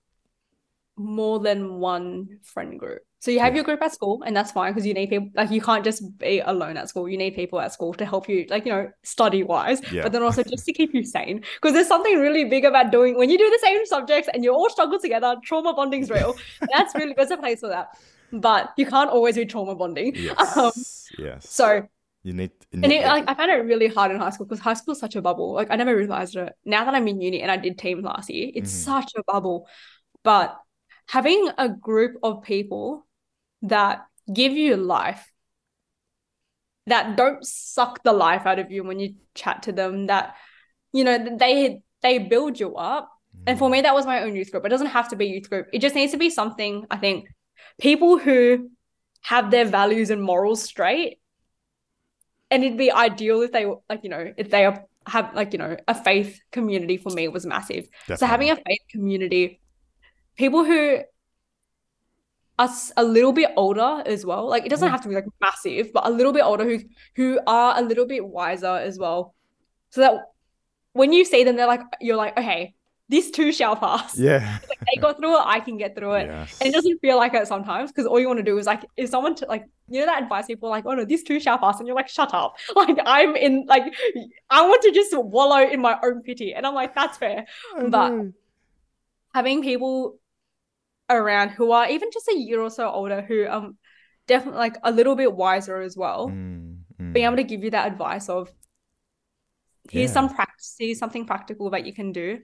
[SPEAKER 2] more than one friend group. So you have
[SPEAKER 1] Yeah.
[SPEAKER 2] your group at school, and that's fine because you need people. Like you can't just be alone at school. You need people at school to help you, like you know, study wise.
[SPEAKER 1] Yeah.
[SPEAKER 2] But then also just to keep you sane, because there's something really big about doing when you do the same subjects and you all struggle together. Trauma bonding's real. that's really there's a place for that. But you can't always do trauma bonding.
[SPEAKER 1] Yes,
[SPEAKER 2] Um,
[SPEAKER 1] yes.
[SPEAKER 2] so
[SPEAKER 1] you need, you
[SPEAKER 2] and it, like I found it really hard in high school because high school is such a bubble. Like I never realized it. Now that I'm in uni and I did teams last year, it's
[SPEAKER 1] Mhm.
[SPEAKER 2] such a bubble. But having a group of people that give you life, that don't suck the life out of you when you chat to them, that you know they they build you up. And for mm. me, that was my own youth group. It doesn't have to be youth group. It just needs to be something. I think people who have their values and morals straight and it'd be ideal if they like you know if they have like you know a faith community for me was massive so having a faith community people who are a little bit older as well like it doesn't
[SPEAKER 1] mm.
[SPEAKER 2] have to be like massive but a little bit older who who are a little bit wiser as well so that when you see them they're like you're like okay this too shall pass
[SPEAKER 1] yeah,
[SPEAKER 2] like they got through it i can get through it
[SPEAKER 1] yes.
[SPEAKER 2] and it doesn't feel like it sometimes because all you want to do is like, is someone to like, you know, that advice people are like, oh no, this too shall pass. And you're like, shut up. Like, I'm in, like, I want to just wallow in my own pity. And I'm like, that's fair. But-. Having people around who are even just a year or so older who um definitely like a little bit wiser as well,
[SPEAKER 1] Mm, mm.
[SPEAKER 2] being able to give you that advice of, here's
[SPEAKER 1] Yeah.
[SPEAKER 2] some practice, here's something practical that you can do,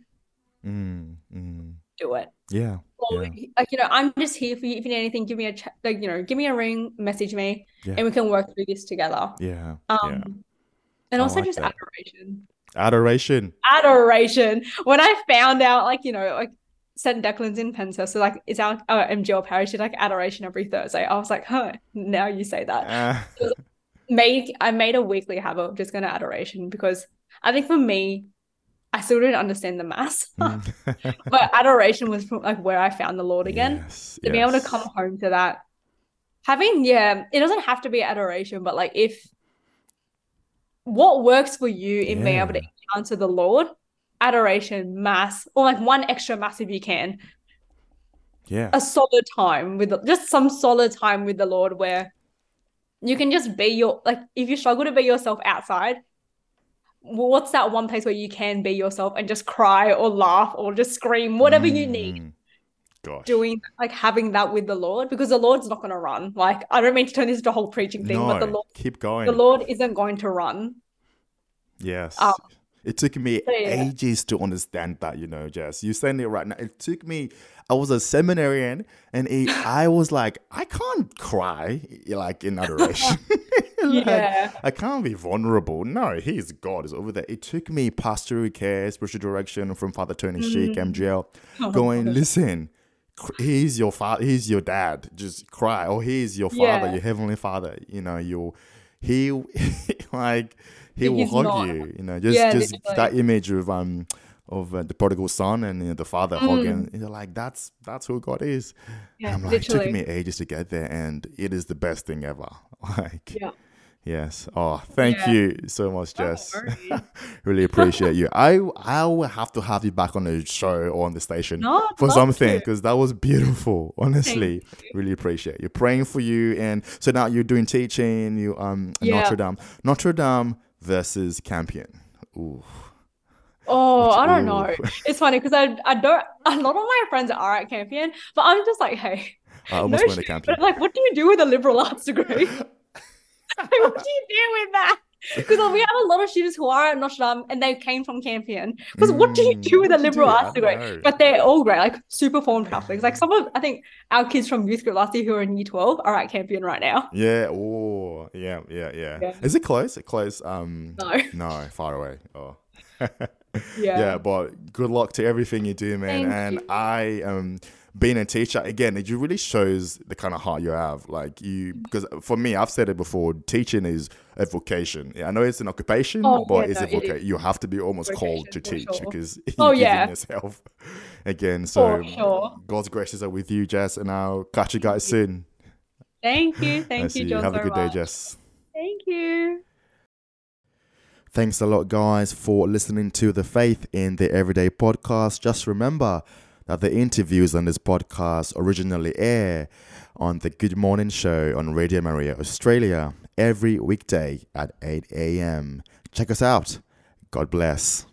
[SPEAKER 1] Mm, mm.
[SPEAKER 2] do it.
[SPEAKER 1] Yeah,
[SPEAKER 2] Or,
[SPEAKER 1] Yeah.
[SPEAKER 2] like you know, I'm just here for you. If you need anything, give me a chat. Like you know, give me a ring, message me,
[SPEAKER 1] Yeah.
[SPEAKER 2] and we can work through this together.
[SPEAKER 1] yeah,
[SPEAKER 2] Um, and
[SPEAKER 1] I
[SPEAKER 2] also
[SPEAKER 1] like
[SPEAKER 2] just
[SPEAKER 1] that.
[SPEAKER 2] adoration,
[SPEAKER 1] Adoration.
[SPEAKER 2] adoration. When I found out, like you know, like St. Declan's in Penshurst, so like it's our, our MGL parish, did like adoration every Thursday. I was like, huh. Now you say that.
[SPEAKER 1] Uh,
[SPEAKER 2] Made I made a weekly habit of just going to adoration because I think for me, I still didn't understand the mass,
[SPEAKER 1] mm.
[SPEAKER 2] but adoration was from, like where I found the Lord again.
[SPEAKER 1] Yes,
[SPEAKER 2] to be able to come home to that having yeah it doesn't have to be adoration but like if what works for you in being able to
[SPEAKER 1] Yeah.
[SPEAKER 2] encounter the lord adoration mass or like one extra mass if you can
[SPEAKER 1] Yeah,
[SPEAKER 2] a solid time with the, just some solid time with the lord where you can just be your like if you struggle to be yourself outside what's that one place where you can be yourself and just cry or laugh or just scream whatever you need
[SPEAKER 1] Mm. Gosh.
[SPEAKER 2] doing like having that with the Lord because the Lord's not going to run. Like I don't mean to turn this into a whole preaching thing, but the Lord,
[SPEAKER 1] keep going.
[SPEAKER 2] the Lord isn't going to run.
[SPEAKER 1] Yes.
[SPEAKER 2] Um,
[SPEAKER 1] it took me
[SPEAKER 2] so yeah.
[SPEAKER 1] ages to understand that, you know, Jess. You saying it right now. It took me, I was a seminarian and it, I was like, I can't cry like in adoration. Like,
[SPEAKER 2] Yeah.
[SPEAKER 1] I can't be vulnerable. No, he's God is over there. It took me pastoral care, spiritual direction from Father Tony mm. Sheik, MGL,
[SPEAKER 2] Oh,
[SPEAKER 1] going, listen, he's your father, he's your dad. Just cry. Or he's your father,
[SPEAKER 2] Yeah.
[SPEAKER 1] your heavenly father. You know, you he like he will hug
[SPEAKER 2] not.
[SPEAKER 1] you. You know, just
[SPEAKER 2] Yeah,
[SPEAKER 1] just
[SPEAKER 2] literally.
[SPEAKER 1] that image of um of uh, the prodigal son and you know, the father
[SPEAKER 2] Mm.
[SPEAKER 1] hugging. You're like, that's that's who God is.
[SPEAKER 2] Yeah,
[SPEAKER 1] I'm like, it took me ages to get there, and it is the best thing ever. Like,
[SPEAKER 2] Yeah.
[SPEAKER 1] Yes. Oh, thank
[SPEAKER 2] Yeah.
[SPEAKER 1] you so much, Jess.
[SPEAKER 2] worries.
[SPEAKER 1] really appreciate you. I I will have to have you back on the show or on the station
[SPEAKER 2] No,
[SPEAKER 1] for something because that was beautiful. Honestly, really appreciate you praying for you. And so now you're doing teaching. You um. Notre Dame, Notre Dame versus Campion. Ooh.
[SPEAKER 2] Oh,
[SPEAKER 1] Which-
[SPEAKER 2] I don't
[SPEAKER 1] ooh.
[SPEAKER 2] know. It's funny because I I don't a lot of my friends are at Campion, but I'm just like, hey,
[SPEAKER 1] I almost
[SPEAKER 2] no
[SPEAKER 1] went to Campion.
[SPEAKER 2] like, what do you do with a liberal arts degree? like, what do you do with that? Because we have a lot of students who are at Notre Dame and they came from Campion. Because what do you
[SPEAKER 1] Mm,
[SPEAKER 2] do with a
[SPEAKER 1] what do you
[SPEAKER 2] liberal arts degree? But they're all great, like super formed Catholics. Like some of, I think our kids from youth group last year who are in year 12 are at Campion right now.
[SPEAKER 1] Yeah. Oh, yeah, yeah, yeah,
[SPEAKER 2] Yeah.
[SPEAKER 1] Is it close? It close? Um,
[SPEAKER 2] No.
[SPEAKER 1] no, far away. Oh.
[SPEAKER 2] Yeah.
[SPEAKER 1] yeah, but good luck to everything you do, man.
[SPEAKER 2] Thank
[SPEAKER 1] and
[SPEAKER 2] you.
[SPEAKER 1] I um being a teacher again, it really shows the kind of heart you have. Like you, because for me, I've said it before. Teaching is a vocation. Yeah, I know it's an occupation,
[SPEAKER 2] Oh,
[SPEAKER 1] but
[SPEAKER 2] yeah,
[SPEAKER 1] it's
[SPEAKER 2] no,
[SPEAKER 1] a vocation.
[SPEAKER 2] is.
[SPEAKER 1] You have to be almost called to teach
[SPEAKER 2] sure.
[SPEAKER 1] because
[SPEAKER 2] Oh,
[SPEAKER 1] you're giving
[SPEAKER 2] yeah.
[SPEAKER 1] yourself again. So
[SPEAKER 2] sure.
[SPEAKER 1] God's graces are with you, Jess, and I'll catch you guys soon.
[SPEAKER 2] Thank you. Thank you.
[SPEAKER 1] Have a
[SPEAKER 2] so
[SPEAKER 1] good day. Jess.
[SPEAKER 2] Thank you.
[SPEAKER 1] Thanks a lot, guys, for listening to the Faith in the Everyday podcast. Just remember that the interviews on this podcast originally air on the Good Morning Show on Radio Maria Australia every weekday at 8 a.m. Check us out. God bless.